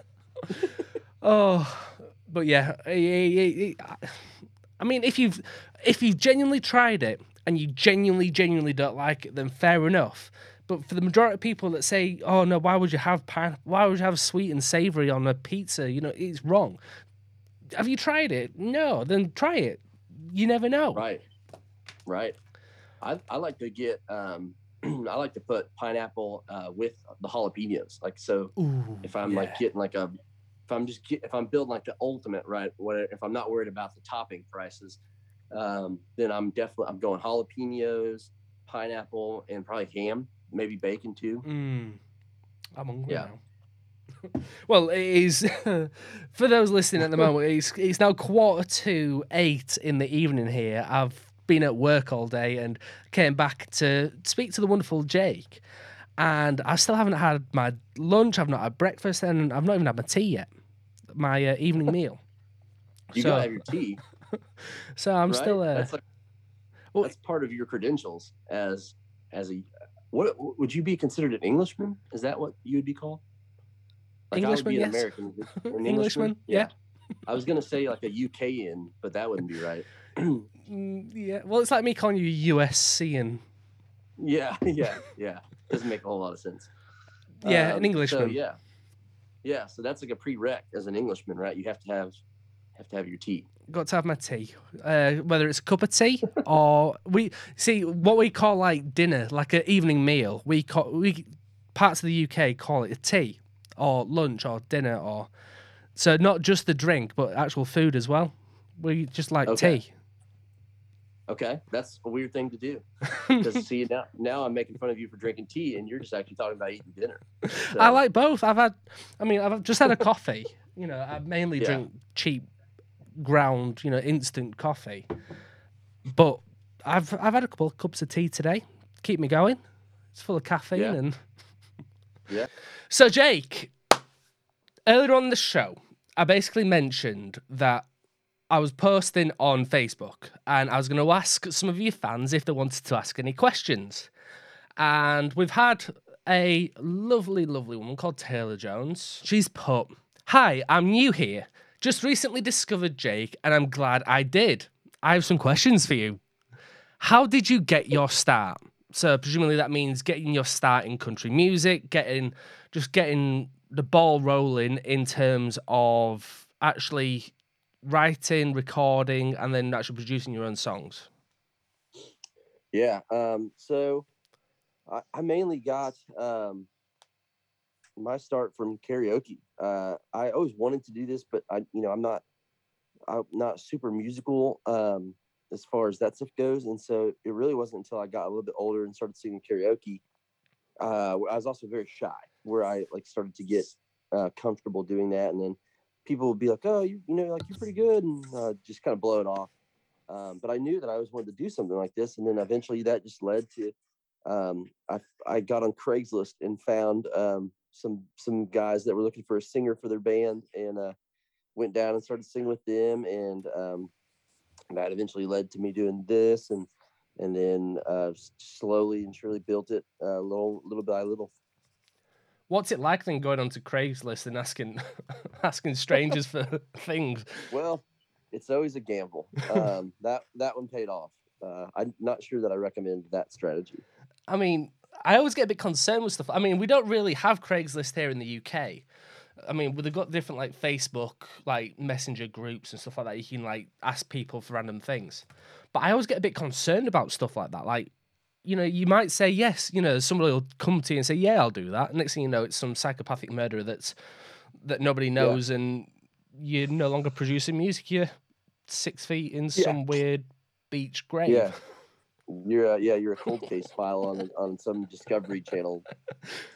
oh, but yeah, I mean, if you've if you've genuinely tried it and you genuinely genuinely don't like it, then fair enough. But for the majority of people that say, "Oh no, why would you have pine- why would you have sweet and savory on a pizza?" You know, it's wrong. Have you tried it? No, then try it. You never know. Right. Right. I, I like to get um I like to put pineapple uh, with the jalapenos. Like so Ooh, if I'm yeah. like getting like a if I'm just get, if I'm building like the ultimate right what if I'm not worried about the topping prices um then I'm definitely I'm going jalapenos pineapple and probably ham maybe bacon too Mm. I'm hungry Yeah. now. Well, it is for those listening at the moment. It's it's now quarter to eight in the evening here. I've been at work all day and came back to speak to the wonderful Jake, and I still haven't had my lunch. I've not had breakfast, and I've not even had my tea yet. My uh, evening meal. you So- gotta have your tea So I'm right? still uh, that's like well- that's part of your credentials as as a what would you be considered an Englishman is that what you would be called like I would Englishman, be an yes. American an Englishman, yeah. I was gonna say like a UKian but that wouldn't be right mm, yeah. Well, it's like me calling you USCian. Yeah, yeah, yeah. Doesn't make a whole lot of sense. Yeah, Um, an Englishman. So yeah, yeah. So that's like a prereq as an Englishman, right? You have to have have to have your tea. got to have my tea, uh, whether it's a cup of tea or we see what we call like dinner, like an evening meal. We call we parts of the UK call it a tea or lunch or dinner or so not just the drink but actual food as well. We just like Okay. tea. Okay, that's a weird thing to do. Because see now, now I'm making fun of you for drinking tea, and you're just actually talking about eating dinner. So, I like both. I've had, I mean, I've just had a coffee. You know, I mainly Yeah. drink cheap, ground, you know, instant coffee. But I've I've had a couple of cups of tea today. Keep me going. It's full of caffeine Yeah. and Yeah. So Jake, earlier on the show, I basically mentioned that I was posting on Facebook and I was going to ask some of your fans if they wanted to ask any questions. And we've had a lovely, lovely woman called Taylor Jones. She's put, Hi, I'm new here. Just recently discovered Jake and I'm glad I did. I have some questions for you. How did you get your start? So presumably that means getting your start in country music, getting just getting the ball rolling in terms of actually writing, recording, and then actually producing your own songs. Yeah. Um, so I, I mainly got um, my start from karaoke. Uh, I always wanted to do this, but I, you know, I'm not, I'm not super musical um, as far as that stuff goes, and so it really wasn't until I got a little bit older and started singing karaoke. Uh, I was also very shy, where I like started to get uh, comfortable doing that, and then people would be like, "Oh, you, you know, like you're pretty good," and uh, just kind of blow it off. Um, but I knew that I always wanted to do something like this, and then eventually that just led to um, I I got on Craigslist and found um, some some guys that were looking for a singer for their band, and uh, went down and started singing with them, and um, that eventually led to me doing this, and and then uh, slowly and surely built it uh, little little by little. What's it like then going onto Craigslist and asking asking strangers for things? Well, it's always a gamble. Um, that that one paid off. Uh, I'm not sure that I recommend that strategy. I mean, I always get a bit concerned with stuff. I mean, we don't really have Craigslist here in the UK. I mean, they've got different like Facebook, like messenger groups and stuff like that. You can like ask people for random things. But I always get a bit concerned about stuff like that. Like, you know, you might say yes, you know, somebody will come to you and say, Yeah, I'll do that. Next thing you know, it's some psychopathic murderer that's that nobody knows and you're no longer producing music, you're six feet in Yeah. some weird beach grave. Yeah. You're a, yeah, you're a cold case file on on some Discovery Channel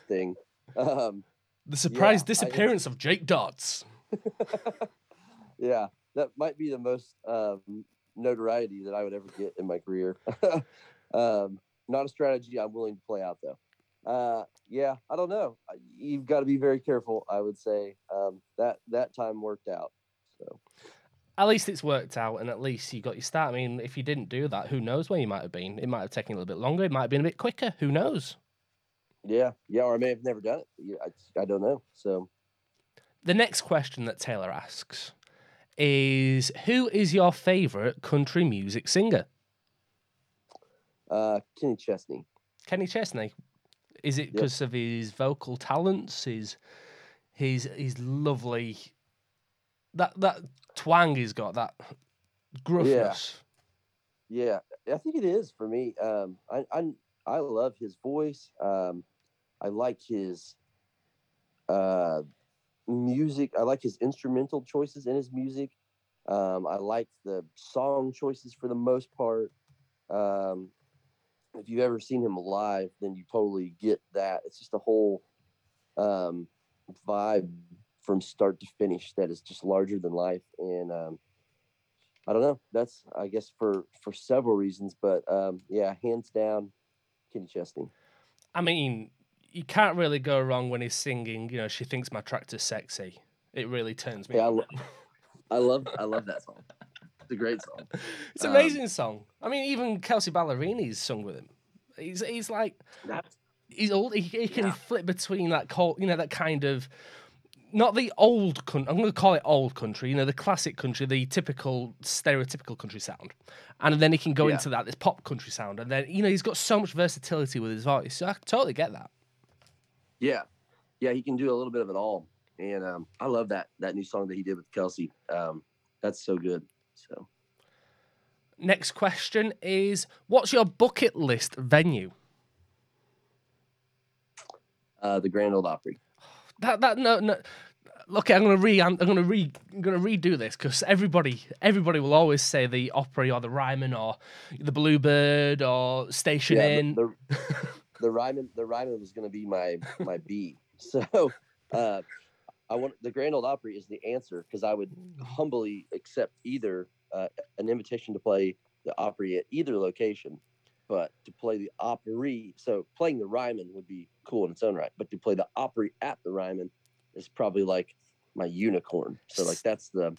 thing. Um, The surprise I- disappearance of Jake Dodds. yeah, that might be the most um, notoriety that I would ever get in my career. um, not a strategy I'm willing to play out though. Uh, yeah, I don't know. You've got to be very careful. I would say um, that that time worked out. So at least it's worked out and at least you got your start. I mean, if you didn't do that, who knows where you might have been? It might have taken a little bit longer. It might have been a bit quicker. Who knows? Yeah, yeah, or I may have never done it. Yeah, I, I don't know. So The next question that Taylor asks is Who is your favourite country music singer? uh, Kenny Chesney. Kenny Chesney. Is it Yep. because of his vocal talents, his his his lovely that that twang he's got, that gruffness? Yeah, I think it is for me. Um, I I I love his voice. Um, I like his uh music. I like his instrumental choices in his music. Um, I like the song choices for the most part. Um, if you've ever seen him live, then you totally get that. It's just a whole um, vibe from start to finish that is just larger than life. And um, I don't know. That's I guess for for several reasons, but um, yeah, hands down, Kenny Chesney. I mean, you can't really go wrong when he's singing, you know, she thinks my tractor's sexy. It really turns me Yeah, I, lo- I love I love that song. It's a great song. It's an um, amazing song. I mean, even Kelsea Ballerini's sung with him. He's he's like he's old. He, he can Yeah. flip between that cold, you know, that kind of not the old country. I'm going to call it old country. You know, the classic country, the typical stereotypical country sound, and then he can go Yeah. into that this pop country sound, and then you know he's got so much versatility with his voice. So I totally get that. Yeah, yeah. He can do a little bit of it all, and um, I love that that new song that he did with Kelsea. Um, that's so good. So Next question is, what's your bucket list venue? uh, the Grand Ole Opry. That that no no. Okay, I'm gonna re I'm, I'm gonna re I'm gonna redo this because everybody everybody will always say the Opry or the Ryman or the Bluebird or Station yeah, Inn. the the, the Ryman the Ryman was going to be my my B. So uh, I want the Grand Ole Opry is the answer because I would humbly accept either uh, an invitation to play the Opry at either location, but to play the Opry, so playing the Ryman would be cool in its own right, but to play the Opry at the Ryman is probably like my unicorn. So like that's the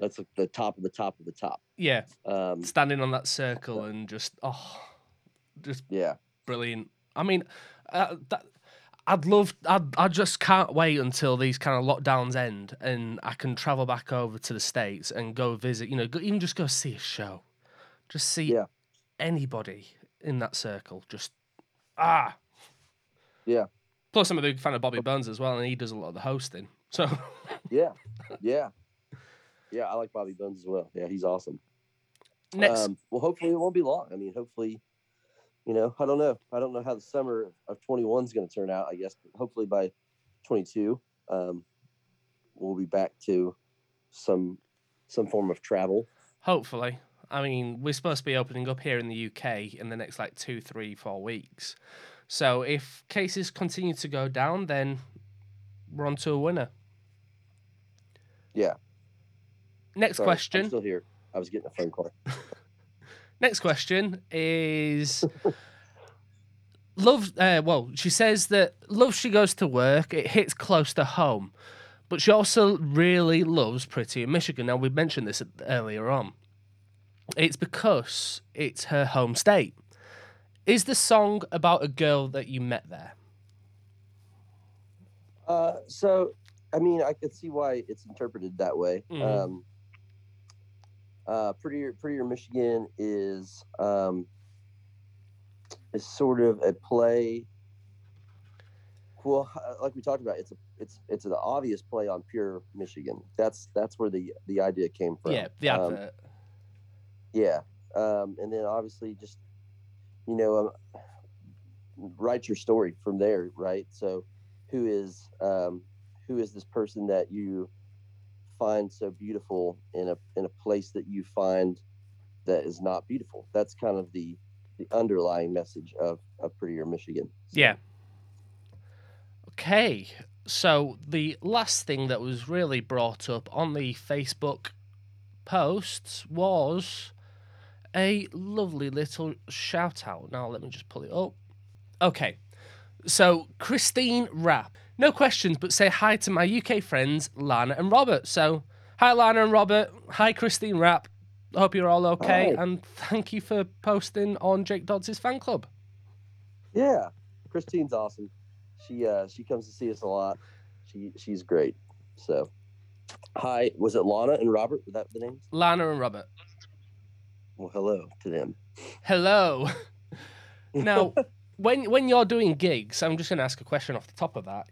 that's like the top of the top of the top. Yeah, Um, standing on that circle and just oh, just yeah, brilliant. I mean, uh, that, I'd love. I'd, I just can't wait until these kind of lockdowns end and I can travel back over to the states and go visit. You know, go, even just go see a show, just see Yeah. anybody in that circle. Just ah, Yeah. Plus, I'm a big fan of Bobby Bones as well, and he does a lot of the hosting. So yeah, yeah, yeah. I like Bobby Bones as well. Yeah, he's awesome. next, Um, well, hopefully it won't be long. I mean, hopefully, you know, I don't know. I don't know how the summer of 21 is going to turn out. I guess, but hopefully by 22, um, we'll be back to some some form of travel. hopefully. I mean, we're supposed to be opening up here in the UK in the next like two, three, four weeks. So if cases continue to go down, then we're on to a winner. Yeah. Next Sorry, I'm question. still here. I was getting a phone call. Next question is love. Uh, well, she says that love she goes to work. It hits close to home, but she also really loves Prettier Michigan. Now we mentioned this earlier on. It's because it's her home state. Is the song about a girl that you met there? Uh, so, I mean, I could see why it's interpreted that way. Mhm. Um, uh, Prettier, Prettier Michigan is um, is sort of a play. Well, uh, like we talked about, it's a it's it's an obvious play on pure Michigan. That's that's where the the idea came from. yeah, the Um, yeah, um, and then obviously just you know um, write your story from there, right? So, who is um, who is this person that you find so beautiful in a in a place that you find that is not beautiful? That's kind of the the underlying message of of Prettier Michigan. So, Yeah. Okay. So the last thing that was really brought up on the Facebook posts was a lovely little shout out. Now let me just pull it up. Okay. So Christine Rapp. No questions, but say hi to my UK friends Lana and Robert. So hi Lana and Robert. Hi Christine Rapp. Hope you're all okay, Hi. and thank you for posting on Jake Dodds' fan club. yeah. Christine's awesome. She uh she comes to see us a lot. She she's great. So, hi. Was it Lana and Robert? Was that the names? Lana and Robert. Well, hello to them. Hello. now, when when you're doing gigs, I'm just going to ask a question off the top of that.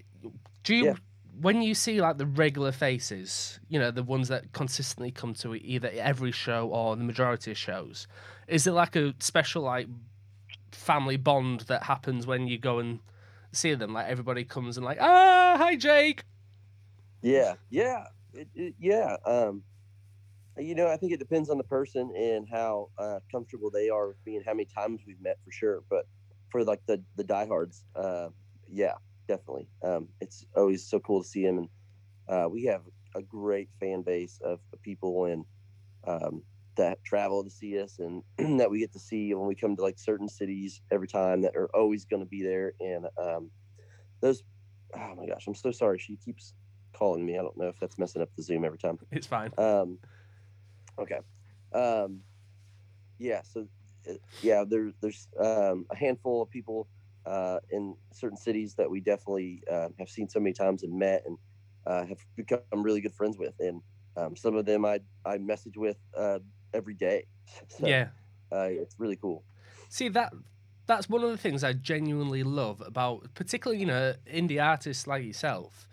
Do you, Yeah. when you see like the regular faces, you know, the ones that consistently come to either every show or the majority of shows, is it like a special like family bond that happens when you go and see them? Like everybody comes and like, ah, hi Jake. Yeah, yeah, it, it, yeah. Um, you know, I think it depends on the person and how uh, comfortable they are with me and how many times we've met for sure. But for like the the diehards, uh, yeah, definitely. Um, it's always so cool to see him, and uh, we have a great fan base of people and um, that travel to see us and that we get to see when we come to like certain cities every time that are always going to be there. And um, those, oh my gosh, I'm so sorry. She keeps calling me. I don't know if that's messing up the Zoom every time. It's fine. Um, okay. Um, yeah. So, uh, yeah, there, there's um, a handful of people uh, in certain cities that we definitely uh, have seen so many times and met and uh, have become really good friends with. And um, some of them I, I message with uh, every day. So, yeah. Uh, it's really cool. See that that's one of the things I genuinely love about particularly, you know, indie artists like yourself.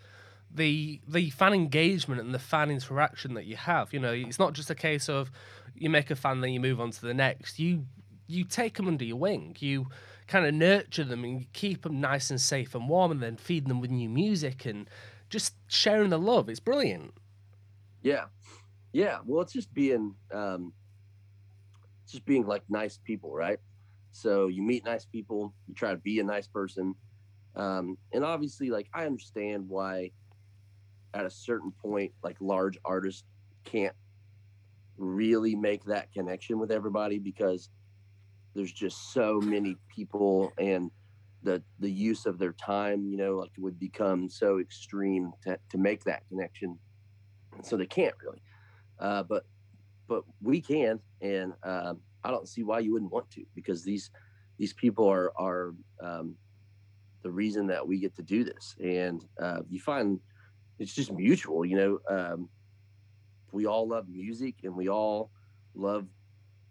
The the fan engagement and the fan interaction that you have. You know, it's not just a case of you make a fan then you move on to the next. You you take them under your wing. You kind of nurture them and keep them nice and safe and warm and then feed them with new music and just sharing the love. It's brilliant. Yeah, yeah. Well, it's just being, um, just being like nice people, right? So you meet nice people, you try to be a nice person, um, and obviously, like I understand why, at a certain point, like large artists can't really make that connection with everybody because there's just so many people and the the use of their time you know like would become so extreme to, to make that connection. So they can't really uh, but but we can and um, i don't see why you wouldn't want to because these these people are are um, the reason that we get to do this. And uh, you find it's just mutual you know um, we all love music and we all love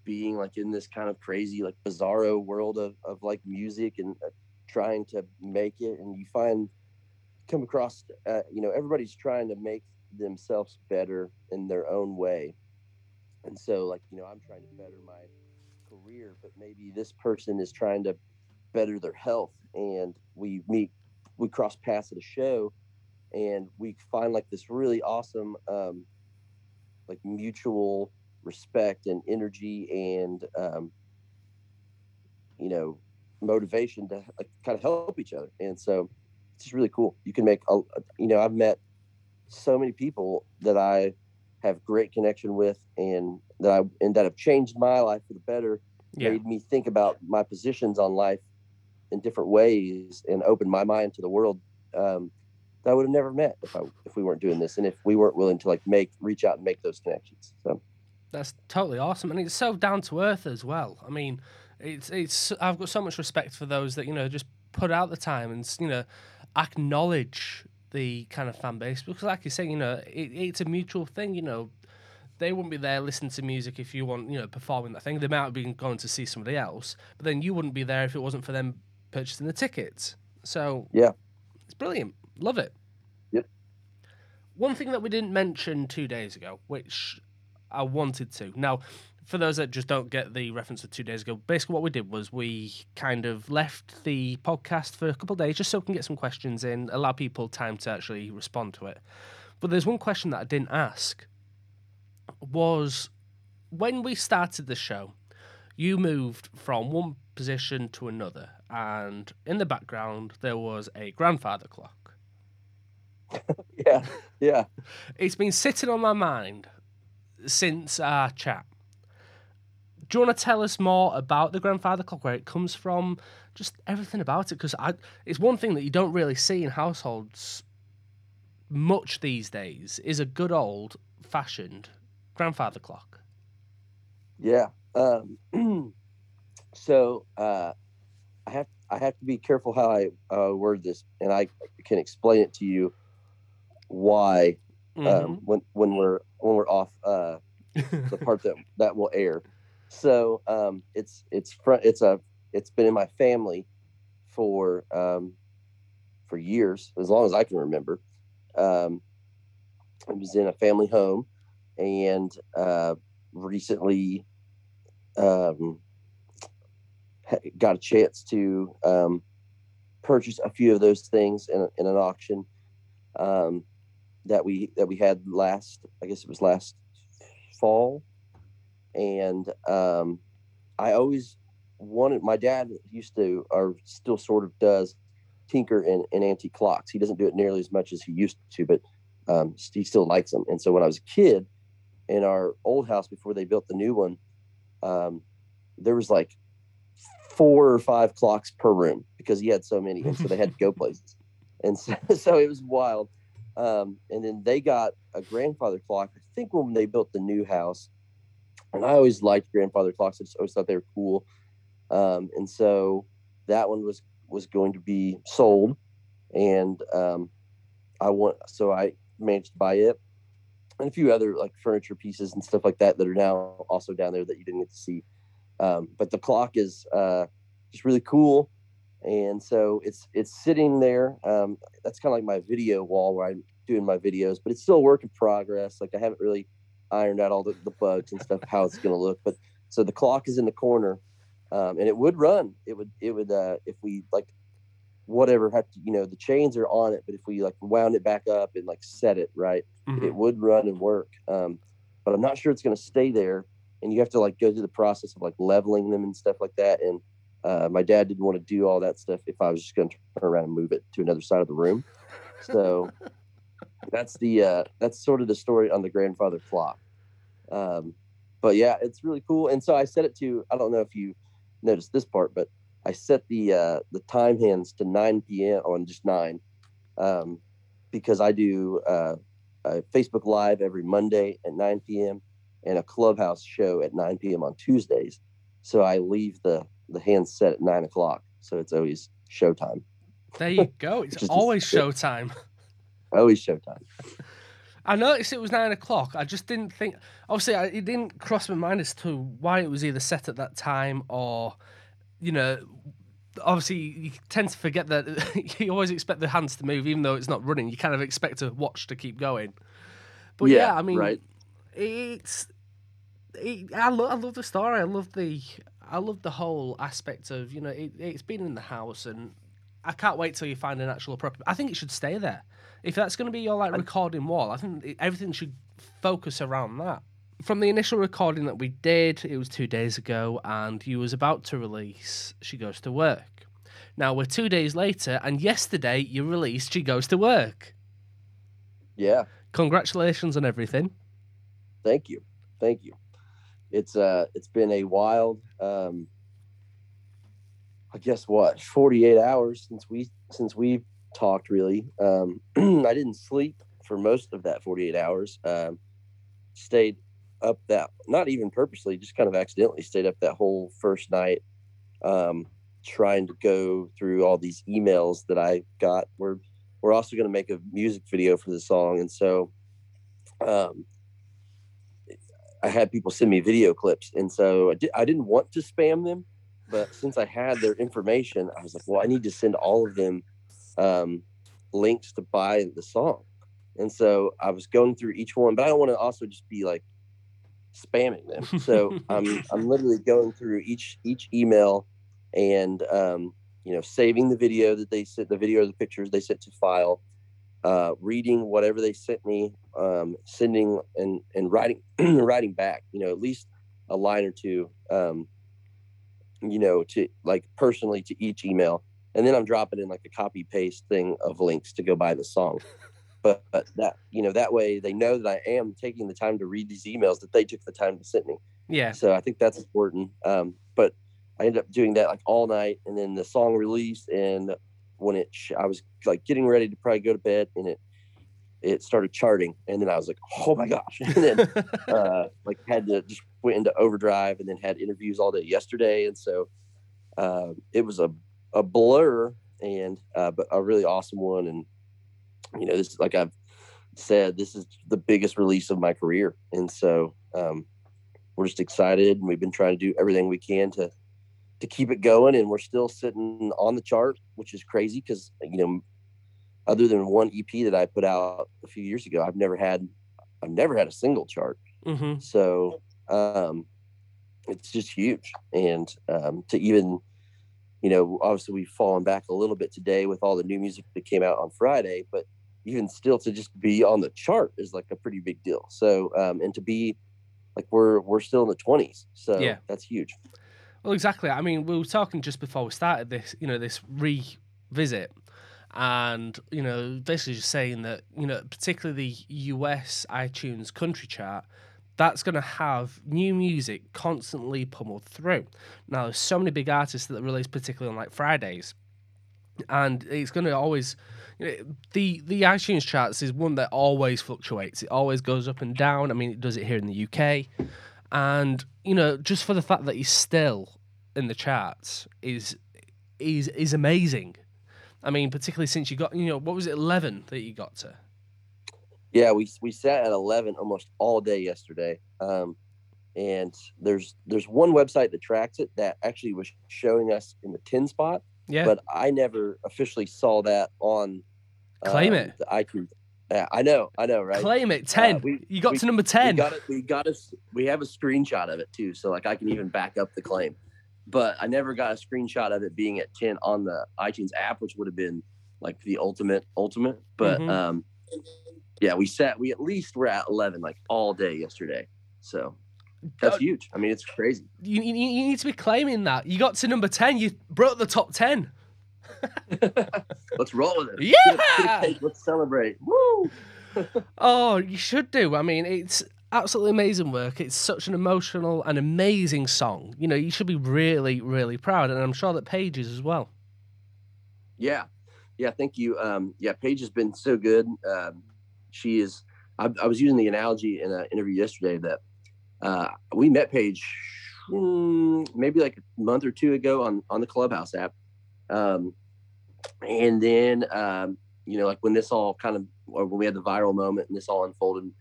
being like in this kind of crazy like bizarro world of, of like music and uh, trying to make it and you find come across uh, you know everybody's trying to make themselves better in their own way. And so like you know i'm trying to better my career but maybe this person is trying to better their health and we meet we cross paths at a show and we find like this really awesome um, like mutual respect and energy and um, you know motivation to like, kind of help each other and so it's just really cool you can make a you know i've met so many people that i have great connection with and that i and that have changed my life for the better Yeah. made me think about my positions on life in different ways and opened my mind to the world um, that I would have never met if I if we weren't doing this and if we weren't willing to like make reach out and make those connections. So That's totally awesome, and it's so down to earth as well. I mean, it's it's I've got so much respect for those that you know just put out the time and you know acknowledge the kind of fan base because, like you say, you know, it, it's a mutual thing. You know, they wouldn't be there listening to music if you want you know performing that thing. They might have been going to see somebody else, but then you wouldn't be there if it wasn't for them purchasing the tickets. So Yeah. it's brilliant. Love it. Yep. One thing that we didn't mention two days ago, which I wanted to. Now, for those that just don't get the reference of two days ago, basically what we did was we kind of left the podcast for a couple of days just so we can get some questions in, allow people time to actually respond to it. But there's one question that I didn't ask was when we started the show, you moved from one position to another, and in the background there was a grandfather clock. yeah, yeah. It's been sitting on my mind since our chat. Do you want to tell us more about the grandfather clock, where it comes from, just everything about it? Because I it's one thing that you don't really see in households much these days is a good old fashioned grandfather clock. Yeah. Um, so uh, I have I have to be careful how I uh, word this, and I can explain it to you why Mm-hmm. um, when when we're when we're off uh, the part that that will air. So um, it's it's front it's a it's been in my family for um, for years as long as I can remember. Um, it was in a family home, and uh, recently um, got a chance to um, purchase a few of those things in, in an auction um, that we that we had last. I guess it was last fall, and um, I always wanted. My dad used to, or still sort of does, tinker in, in antique clocks. He doesn't do it nearly as much as he used to, but um, he still likes them. And so when I was a kid, in our old house before they built the new one, um, there was like four or five clocks per room because he had so many, and so they had to go places, and so, so it was wild. Um, and then they got a grandfather clock. I think when they built the new house, and I always liked grandfather clocks. I just always thought they were cool. Um, and so that one was was going to be sold, and um, I want so I managed to buy it and a few other like furniture pieces and stuff like that that are now also down there that you didn't get to see. Um, but the clock is uh, just really cool, and so it's it's sitting there. Um, that's kind of like my video wall where I'm doing my videos, but it's still a work in progress. Like I haven't really ironed out all the, the bugs and stuff how it's going to look. But so the clock is in the corner, um, and it would run. It would it would uh, if we like whatever had to you know the chains are on it, but if we like wound it back up and like set it right Mm-hmm. it would run and work. Um, but I'm not sure it's going to stay there. And you have to like go through the process of like leveling them and stuff like that. And uh, my dad didn't want to do all that stuff if I was just going to turn around and move it to another side of the room. So that's the uh, that's sort of the story on the grandfather clock. Um, but yeah, it's really cool. And so I set it to I don't know if you noticed this part, but I set the uh, the time hands to 9 p.m. on just nine, um, because I do uh, a Facebook Live every Monday at 9 p.m. and a Clubhouse show at 9 p.m. on Tuesdays. So I leave the the hands set at nine o'clock, so it's always showtime. There you go. It's always showtime. Always showtime. I noticed it was nine o'clock. I just didn't think. Obviously, I, it didn't cross my mind as to why it was either set at that time or, you know, obviously you tend to forget that you always expect the hands to move, even though it's not running. You kind of expect a watch to keep going. But yeah, Yeah, I mean, right. it's. It, I love. I love the story. I love the. I love the whole aspect of you know it, it's been in the house and I can't wait till you find an actual proper. I think it should stay there. If that's going to be your like recording wall, I think it, everything should focus around that. From the initial recording that we did, it was two days ago, and you was about to release "She Goes to Work." Now we're two days later, and yesterday you released "She Goes to Work." Yeah. Congratulations on everything. Thank you. Thank you. It's uh it's been a wild um I guess what, 48 hours since we since we talked really. Um I didn't sleep for most of that 48 hours. Um stayed up that not even purposely, just kind of accidentally stayed up that whole first night um trying to go through all these emails that I got. We're we're also going to make a music video for the song and so um I had people send me video clips, and so I, di- I didn't want to spam them, but since I had their information, I was like, well, I need to send all of them um, links to buy the song, and so I was going through each one, but I don't want to also just be like spamming them. So I'm I'm literally going through each each email, and um, you know, saving the video that they sent, the video or the pictures they sent to file, uh, reading whatever they sent me, um, sending and and writing writing back. You know, at least a line or two. Um, you know, to like personally to each email, and then I'm dropping in like a copy paste thing of links to go buy the song. But, but that you know that way they know that I am taking the time to read these emails that they took the time to send me. Yeah. So I think that's important. Um, but I ended up doing that like all night, and then the song released, and when it, sh- I was like getting ready to probably go to bed, and it, it started charting, and then I was like, oh my gosh, and then uh, like had to just went into overdrive, and then had interviews all day yesterday, and so uh, it was a a blur, and uh, but a really awesome one, and you know this is like I've said, this is the biggest release of my career, and so um, we're just excited, and we've been trying to do everything we can to to keep it going, and we're still sitting on the chart, which is crazy because you know, other than one EP that I put out a few years ago, I've never had I've never had a single chart. hmm So um, it's just huge, and um, to even you know, obviously we've fallen back a little bit today with all the new music that came out on Friday, but even still to just be on the chart is like a pretty big deal. So um, and to be like we're we're still in the twenties, so Yeah. that's huge. Well, exactly. I mean, we were talking just before we started this, you know, this revisit, and you know, basically just saying that you know, particularly the US iTunes country chart, that's going to have new music constantly pummeled through. Now, there's so many big artists that release, particularly on like Fridays, and it's going to always. you know, The the iTunes charts is one that always fluctuates. It always goes up and down. I mean, it does it here in the UK and you know just for the fact that he's still in the charts is is is amazing i mean particularly since you got you know what was it 11 that you got to Yeah, we we sat at eleven almost all day yesterday. Um, and there's there's one website that tracks it that actually was showing us in the ten spot, yeah but I never officially saw that on Claim um, it. the iTunes. Yeah, I know, I know, right? claim it 10 we- you got we- to number We 10 got it. We got us. We have a screenshot of it too, so like I can even back up the claim. But I never got a screenshot of it being at ten on the iTunes app, which would have been like the ultimate, ultimate. But Mhm. um, yeah, we sat. We at least were at eleven like all day yesterday. So that's Uh, huge. I mean, it's crazy. you, you, you need to be claiming that you got to number 10 you broke the top 10 Let's roll with it. Yeah! Get a- get a Let's celebrate. Woo! oh you should do i mean it's absolutely amazing work. It's such an emotional and amazing song. You know, you should be really, really proud, and I'm sure that Paige is as well. Yeah, yeah. Thank you. Um, yeah, Paige has been so good. Um, she is. I, I was using the analogy in an interview yesterday that uh, we met Paige mm, maybe like a month or two ago on on the Clubhouse app, um, and then um, you know, like when this all kind of, or when we had the viral moment and this all unfolded,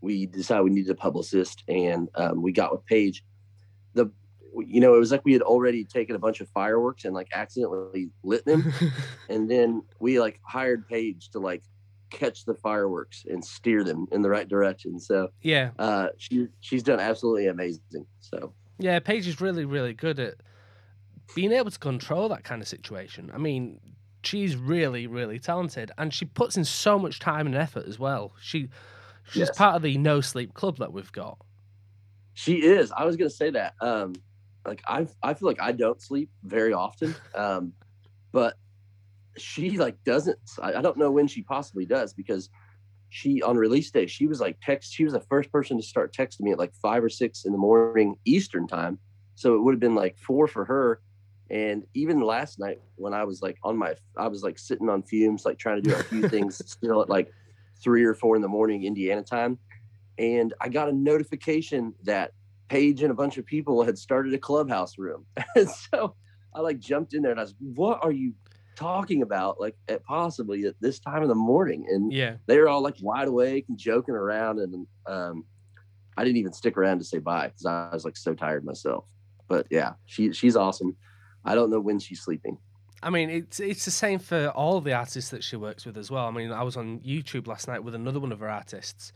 we decided we needed a publicist, and um, we got with Paige. The, you know, it was like we had already taken a bunch of fireworks and like accidentally lit them, and then we like hired Paige to like catch the fireworks and steer them in the right direction. So yeah, uh, she she's done absolutely amazing. So yeah, Paige is really really good at being able to control that kind of situation. I mean, she's really really talented, and she puts in so much time and effort as well. She she's Yes. part of the no sleep club that we've got. She is. I was gonna say that. Um, like I, I feel like I don't sleep very often. Um, but she like doesn't. I, I don't know when she possibly does because she on release day she was like text. She was the first person to start texting me at like five or six in the morning Eastern time. So it would have been like four for her. And even last night when I was like on my, I was like sitting on fumes, like trying to do a few things still at like three or four in the morning Indiana time and I got a notification that Paige and a bunch of people had started a clubhouse room. and so I like jumped in there and I was, what are you talking about? Like at possibly at this time of the morning. And Yeah, they were all like wide awake and joking around. And um, I didn't even stick around to say bye because I was like so tired myself. But yeah, she she's awesome. I don't know when she's sleeping. I mean, it's it's the same for all the artists that she works with as well. I mean, I was on YouTube last night with another one of her artists,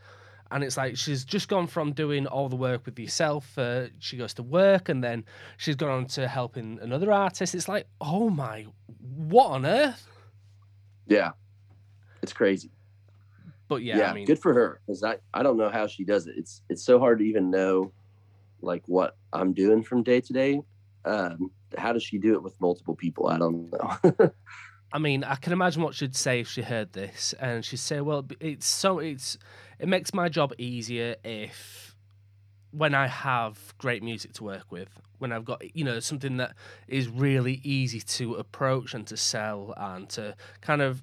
and it's like she's just gone from doing all the work with yourself. Uh, she goes to work, and then she's gone on to helping another artist. It's like, oh my, what on earth? Yeah. It's crazy. But yeah, yeah, I mean, good for her because I, I don't know how she does it it's it's so hard to even know like what i'm doing from day to day um how does she do it with multiple people i don't know I mean, I can imagine what she'd say if she heard this, and she'd say, "Well, it's so it's it makes my job easier if when I have great music to work with, when I've got you know something that is really easy to approach and to sell and to kind of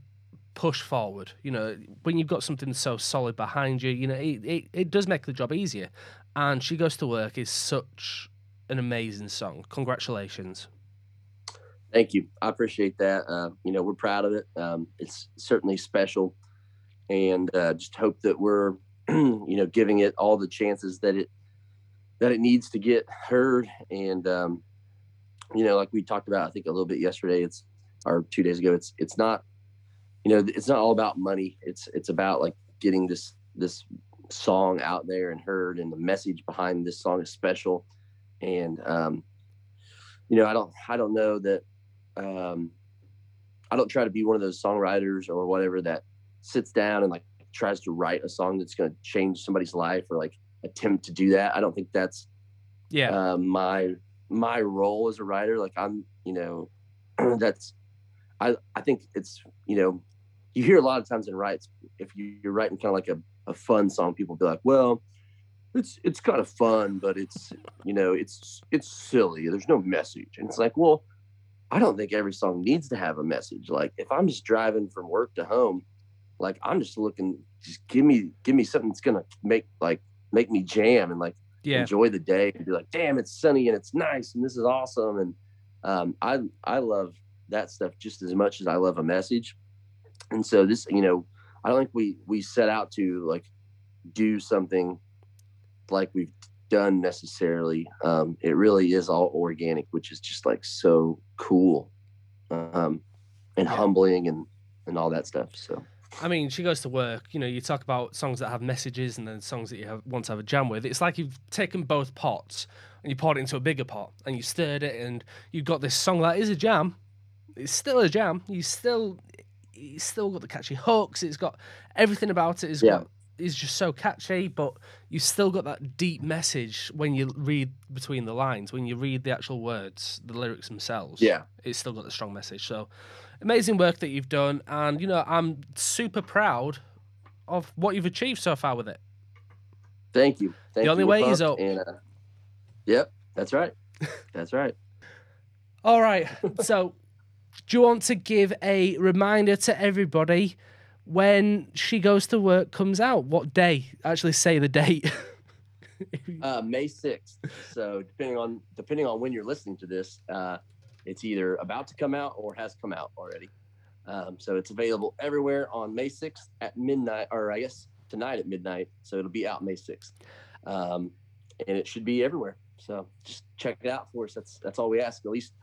push forward. You know, when you've got something so solid behind you, you know, it it, it does make the job easier. And she goes to work is such an amazing song. Congratulations. thank you. I appreciate that. Uh, you know we're proud of it. Um, it's certainly special. And uh, just hope that we're you know giving it all the chances that it that it needs to get heard. And um, you know like we talked about i think a little bit yesterday it's or two days ago it's it's not you know it's not all about money. It's it's about like getting this this song out there and heard and the message behind this song is special and um you know i don't i don't know that um i don't try to be one of those songwriters or whatever that sits down and like tries to write a song that's going to change somebody's life or like attempt to do that i don't think that's Yeah. um, my my role as a writer like i'm you know that's i i think it's you know you hear a lot of times in writes if you, you're writing kind of like a, a fun song people be like well it's it's kind of fun but it's you know it's it's silly there's no message and it's like well i don't think every song needs to have a message like if i'm just driving from work to home like i'm just looking just give me give me something that's gonna make like make me jam and like yeah. enjoy the day and be like, damn, it's sunny and it's nice and this is awesome. And um, I I love that stuff just as much as I love a message. And so this, you know, I don't think we we set out to like do something like we've done necessarily. Um, it really is all organic, which is just like so cool, um, and Yeah. humbling and and all that stuff. So I mean, she goes to work. You know, you talk about songs that have messages and then songs that you have, want to have a jam with. It's like you've taken both pots and you poured it into a bigger pot and you stirred it and you've got this song that is a jam. It's still a jam. You still, it's still got the catchy hooks. It's got everything about it. Is Yeah. got is just so catchy, but you still got that deep message when you read between the lines. When you read the actual words, the lyrics themselves yeah, it's still got the strong message. So amazing work that you've done, and you know I'm super proud of what you've achieved so far with it. Thank you. Thank the only you. way is up. And, uh, yep, that's right. That's right. All right. So, do you want to give a reminder to everybody when she goes to work comes out? What day? Actually, say the date. Uh, May sixth. So depending on depending on when you're listening to this, uh, it's either about to come out or has come out already. Um, so it's available everywhere on May sixth at midnight, or I guess tonight at midnight. So it'll be out May sixth, um, and it should be everywhere. So just check it out for us. That's that's all we ask. At least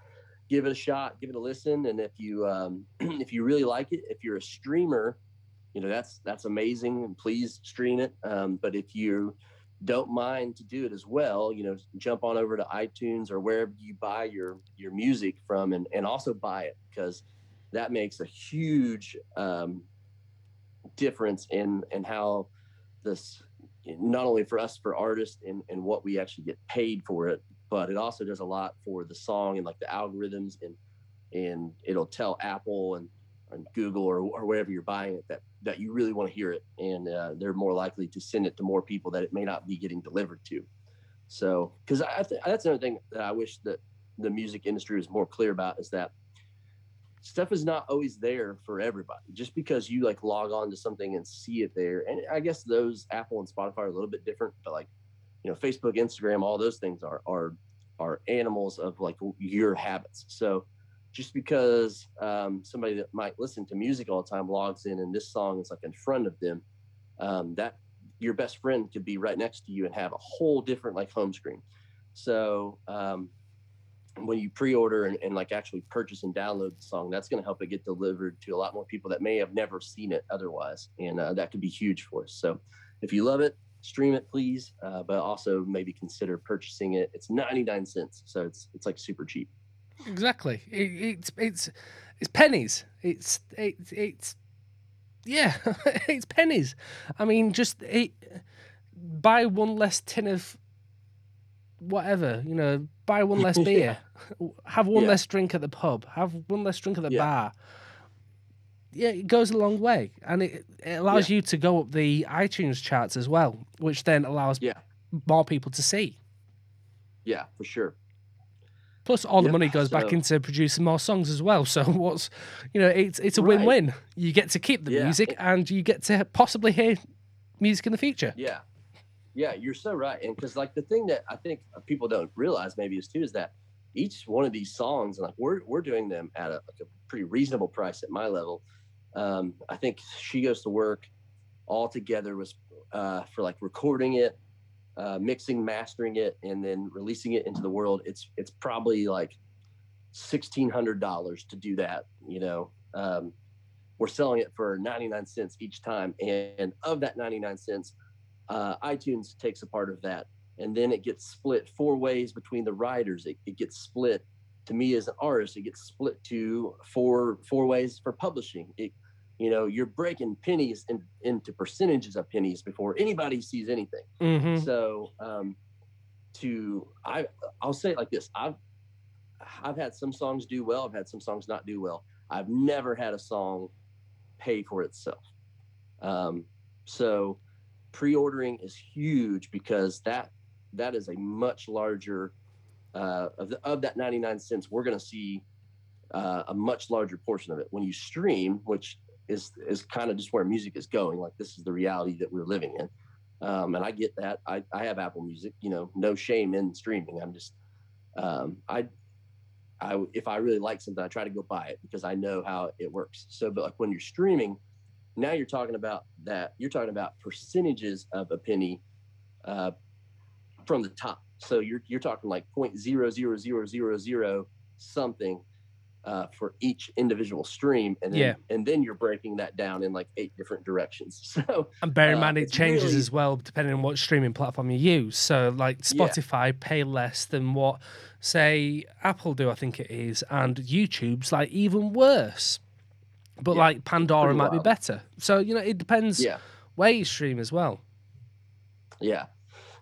give it a shot, give it a listen, and if you um, if you really like it, if you're a streamer, you know that's that's amazing, and please stream it. Um, but if you don't mind to do it as well, you know, jump on over to iTunes or wherever you buy your your music from, and and also buy it because that makes a huge um, difference in in how this not only for us for artists and and what we actually get paid for it, but it also does a lot for the song and like the algorithms and and it'll tell Apple and and Google or, or wherever you're buying it that that you really want to hear it, and uh, they're more likely to send it to more people that it may not be getting delivered to. So, because th- that's another thing that I wish that the music industry was more clear about is that stuff is not always there for everybody. Just because you like log on to something and see it there, and I guess those Apple and Spotify are a little bit different, but like you know, Facebook, Instagram, all those things are are are animals of like your habits. So just because um, somebody that might listen to music all the time logs in and this song is like in front of them, um, that your best friend could be right next to you and have a whole different like home screen. So um, when you pre-order and, and, like actually purchase and download the song, that's going to help it get delivered to a lot more people that may have never seen it otherwise, and uh, that could be huge for us. So if you love it, stream it please, uh, but also maybe consider purchasing it. It's 99 cents, so it's it's like super cheap. Exactly. It, it's it's it's pennies. It's it's it's yeah, it's pennies. I mean, just it, buy one less tin of whatever, you know, buy one less beer, have one Yeah. less drink at the pub, have one less drink at the Yeah. bar. Yeah, it goes a long way, and it, it allows you to go up the iTunes charts as well, which then allows Yeah. more people to see. Yeah, for sure. Plus, all the Yep, money goes back into producing more songs as well. So, what's you know, it's it's a Right. win-win. You get to keep the Yeah. music, and you get to possibly hear music in the future. Yeah, yeah, you're so right. And because like the thing that I think people don't realize maybe is too is that each one of these songs, and like we're we're doing them at a, like a pretty reasonable price at my level. Um, I think she goes to work all together was uh, for like recording it, uh, mixing, mastering it, and then releasing it into the world. It's it's probably like sixteen hundred dollars to do that. You know, um, we're selling it for ninety nine cents each time, and of that ninety nine cents, uh, iTunes takes a part of that, and then it gets split four ways between the writers. It, it gets split to me as an artist. It gets split to four four ways for publishing. It, you know, you're breaking pennies in, into percentages of pennies before anybody sees anything. Mm-hmm. So um, to I I'll say it like this. I've I've had some songs do well, I've had some songs not do well. I've never had a song pay for itself. Um, so pre-ordering is huge because that that is a much larger uh, of the, of that 99 cents we're going to see uh, a much larger portion of it when you stream which is is kind of just where music is going like this is the reality that we're living in um, and I get that. I, I have Apple Music. You know, no shame in streaming. I'm just, um, I, I if I really like something, I try to go buy it because I know how it works. So, but like when you're streaming, now you're talking about that. You're talking about percentages of a penny, uh, from the top. So you're you're talking like point zero zero zero zero zero something uh, for each individual stream, and then Yeah. and then you're breaking that down in like eight different directions. So And bear in Uh, mind, it changes really- as well depending on what streaming platform you use. So, like Yeah. Spotify pay less than what, say, Apple do, I think it is, and YouTube's like even worse. But Yeah, like Pandora might be better. So you know, it depends yeah. where you stream as well. Yeah,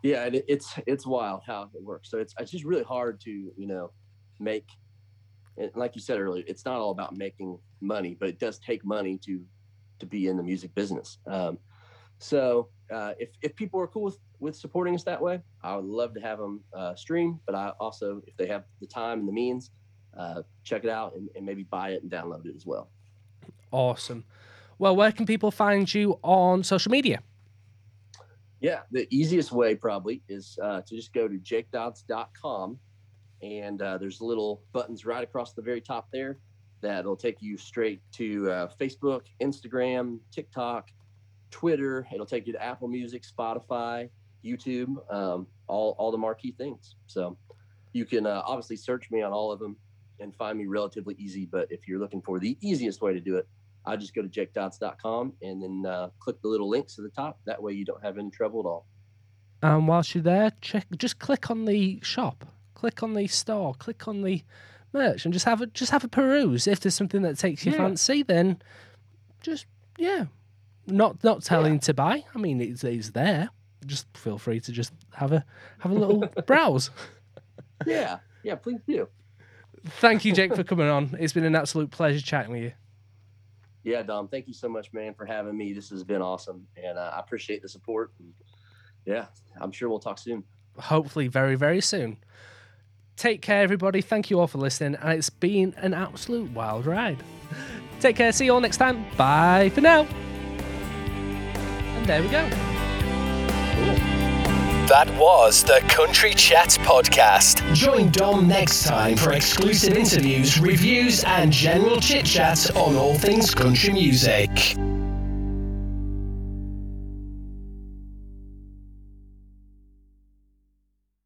yeah, and it, it's it's wild how it works. So it's it's just really hard to you know make, and like you said earlier, it's not all about making money, but it does take money to to be in the music business. Um, so uh, if if people are cool with with supporting us that way, I would love to have them uh, stream. But I also, if they have the time and the means, uh, check it out and, and maybe buy it and download it as well. Awesome. Well, where can people find you on social media? Yeah, the easiest way probably is uh, to just go to jakedodds.com and uh, there's little buttons right across the very top there that'll take you straight to uh, Facebook, Instagram, TikTok, Twitter. It'll take you to Apple Music, Spotify, YouTube, um, all all the marquee things. So you can uh, obviously search me on all of them and find me relatively easy. But if you're looking for the easiest way to do it, I just go to jakedodds.com and then uh, click the little links at the top. That way you don't have any trouble at all. And whilst you're there, check just click on the shop, click on the store, click on the merch, and just have a just have a peruse. If there's something that takes your Yeah. fancy, then just yeah, not not telling Yeah. to buy. I mean, it's, it's there. Just feel free to just have a have a little browse. Yeah, yeah, please do. Thank you, Jake, for coming on. It's been an absolute pleasure chatting with you. Yeah, Dom, thank you so much, man, for having me. This has been awesome, and uh, I appreciate the support. And yeah, I'm sure we'll talk soon. hopefully very, very soon. Take care, everybody. Thank you all for listening, and it's been an absolute wild ride. Take care. See you all next time. Bye for now. And there we go. That was the Country Chat Podcast. Join Dom next time for exclusive interviews, reviews, and general chit chat on all things country music.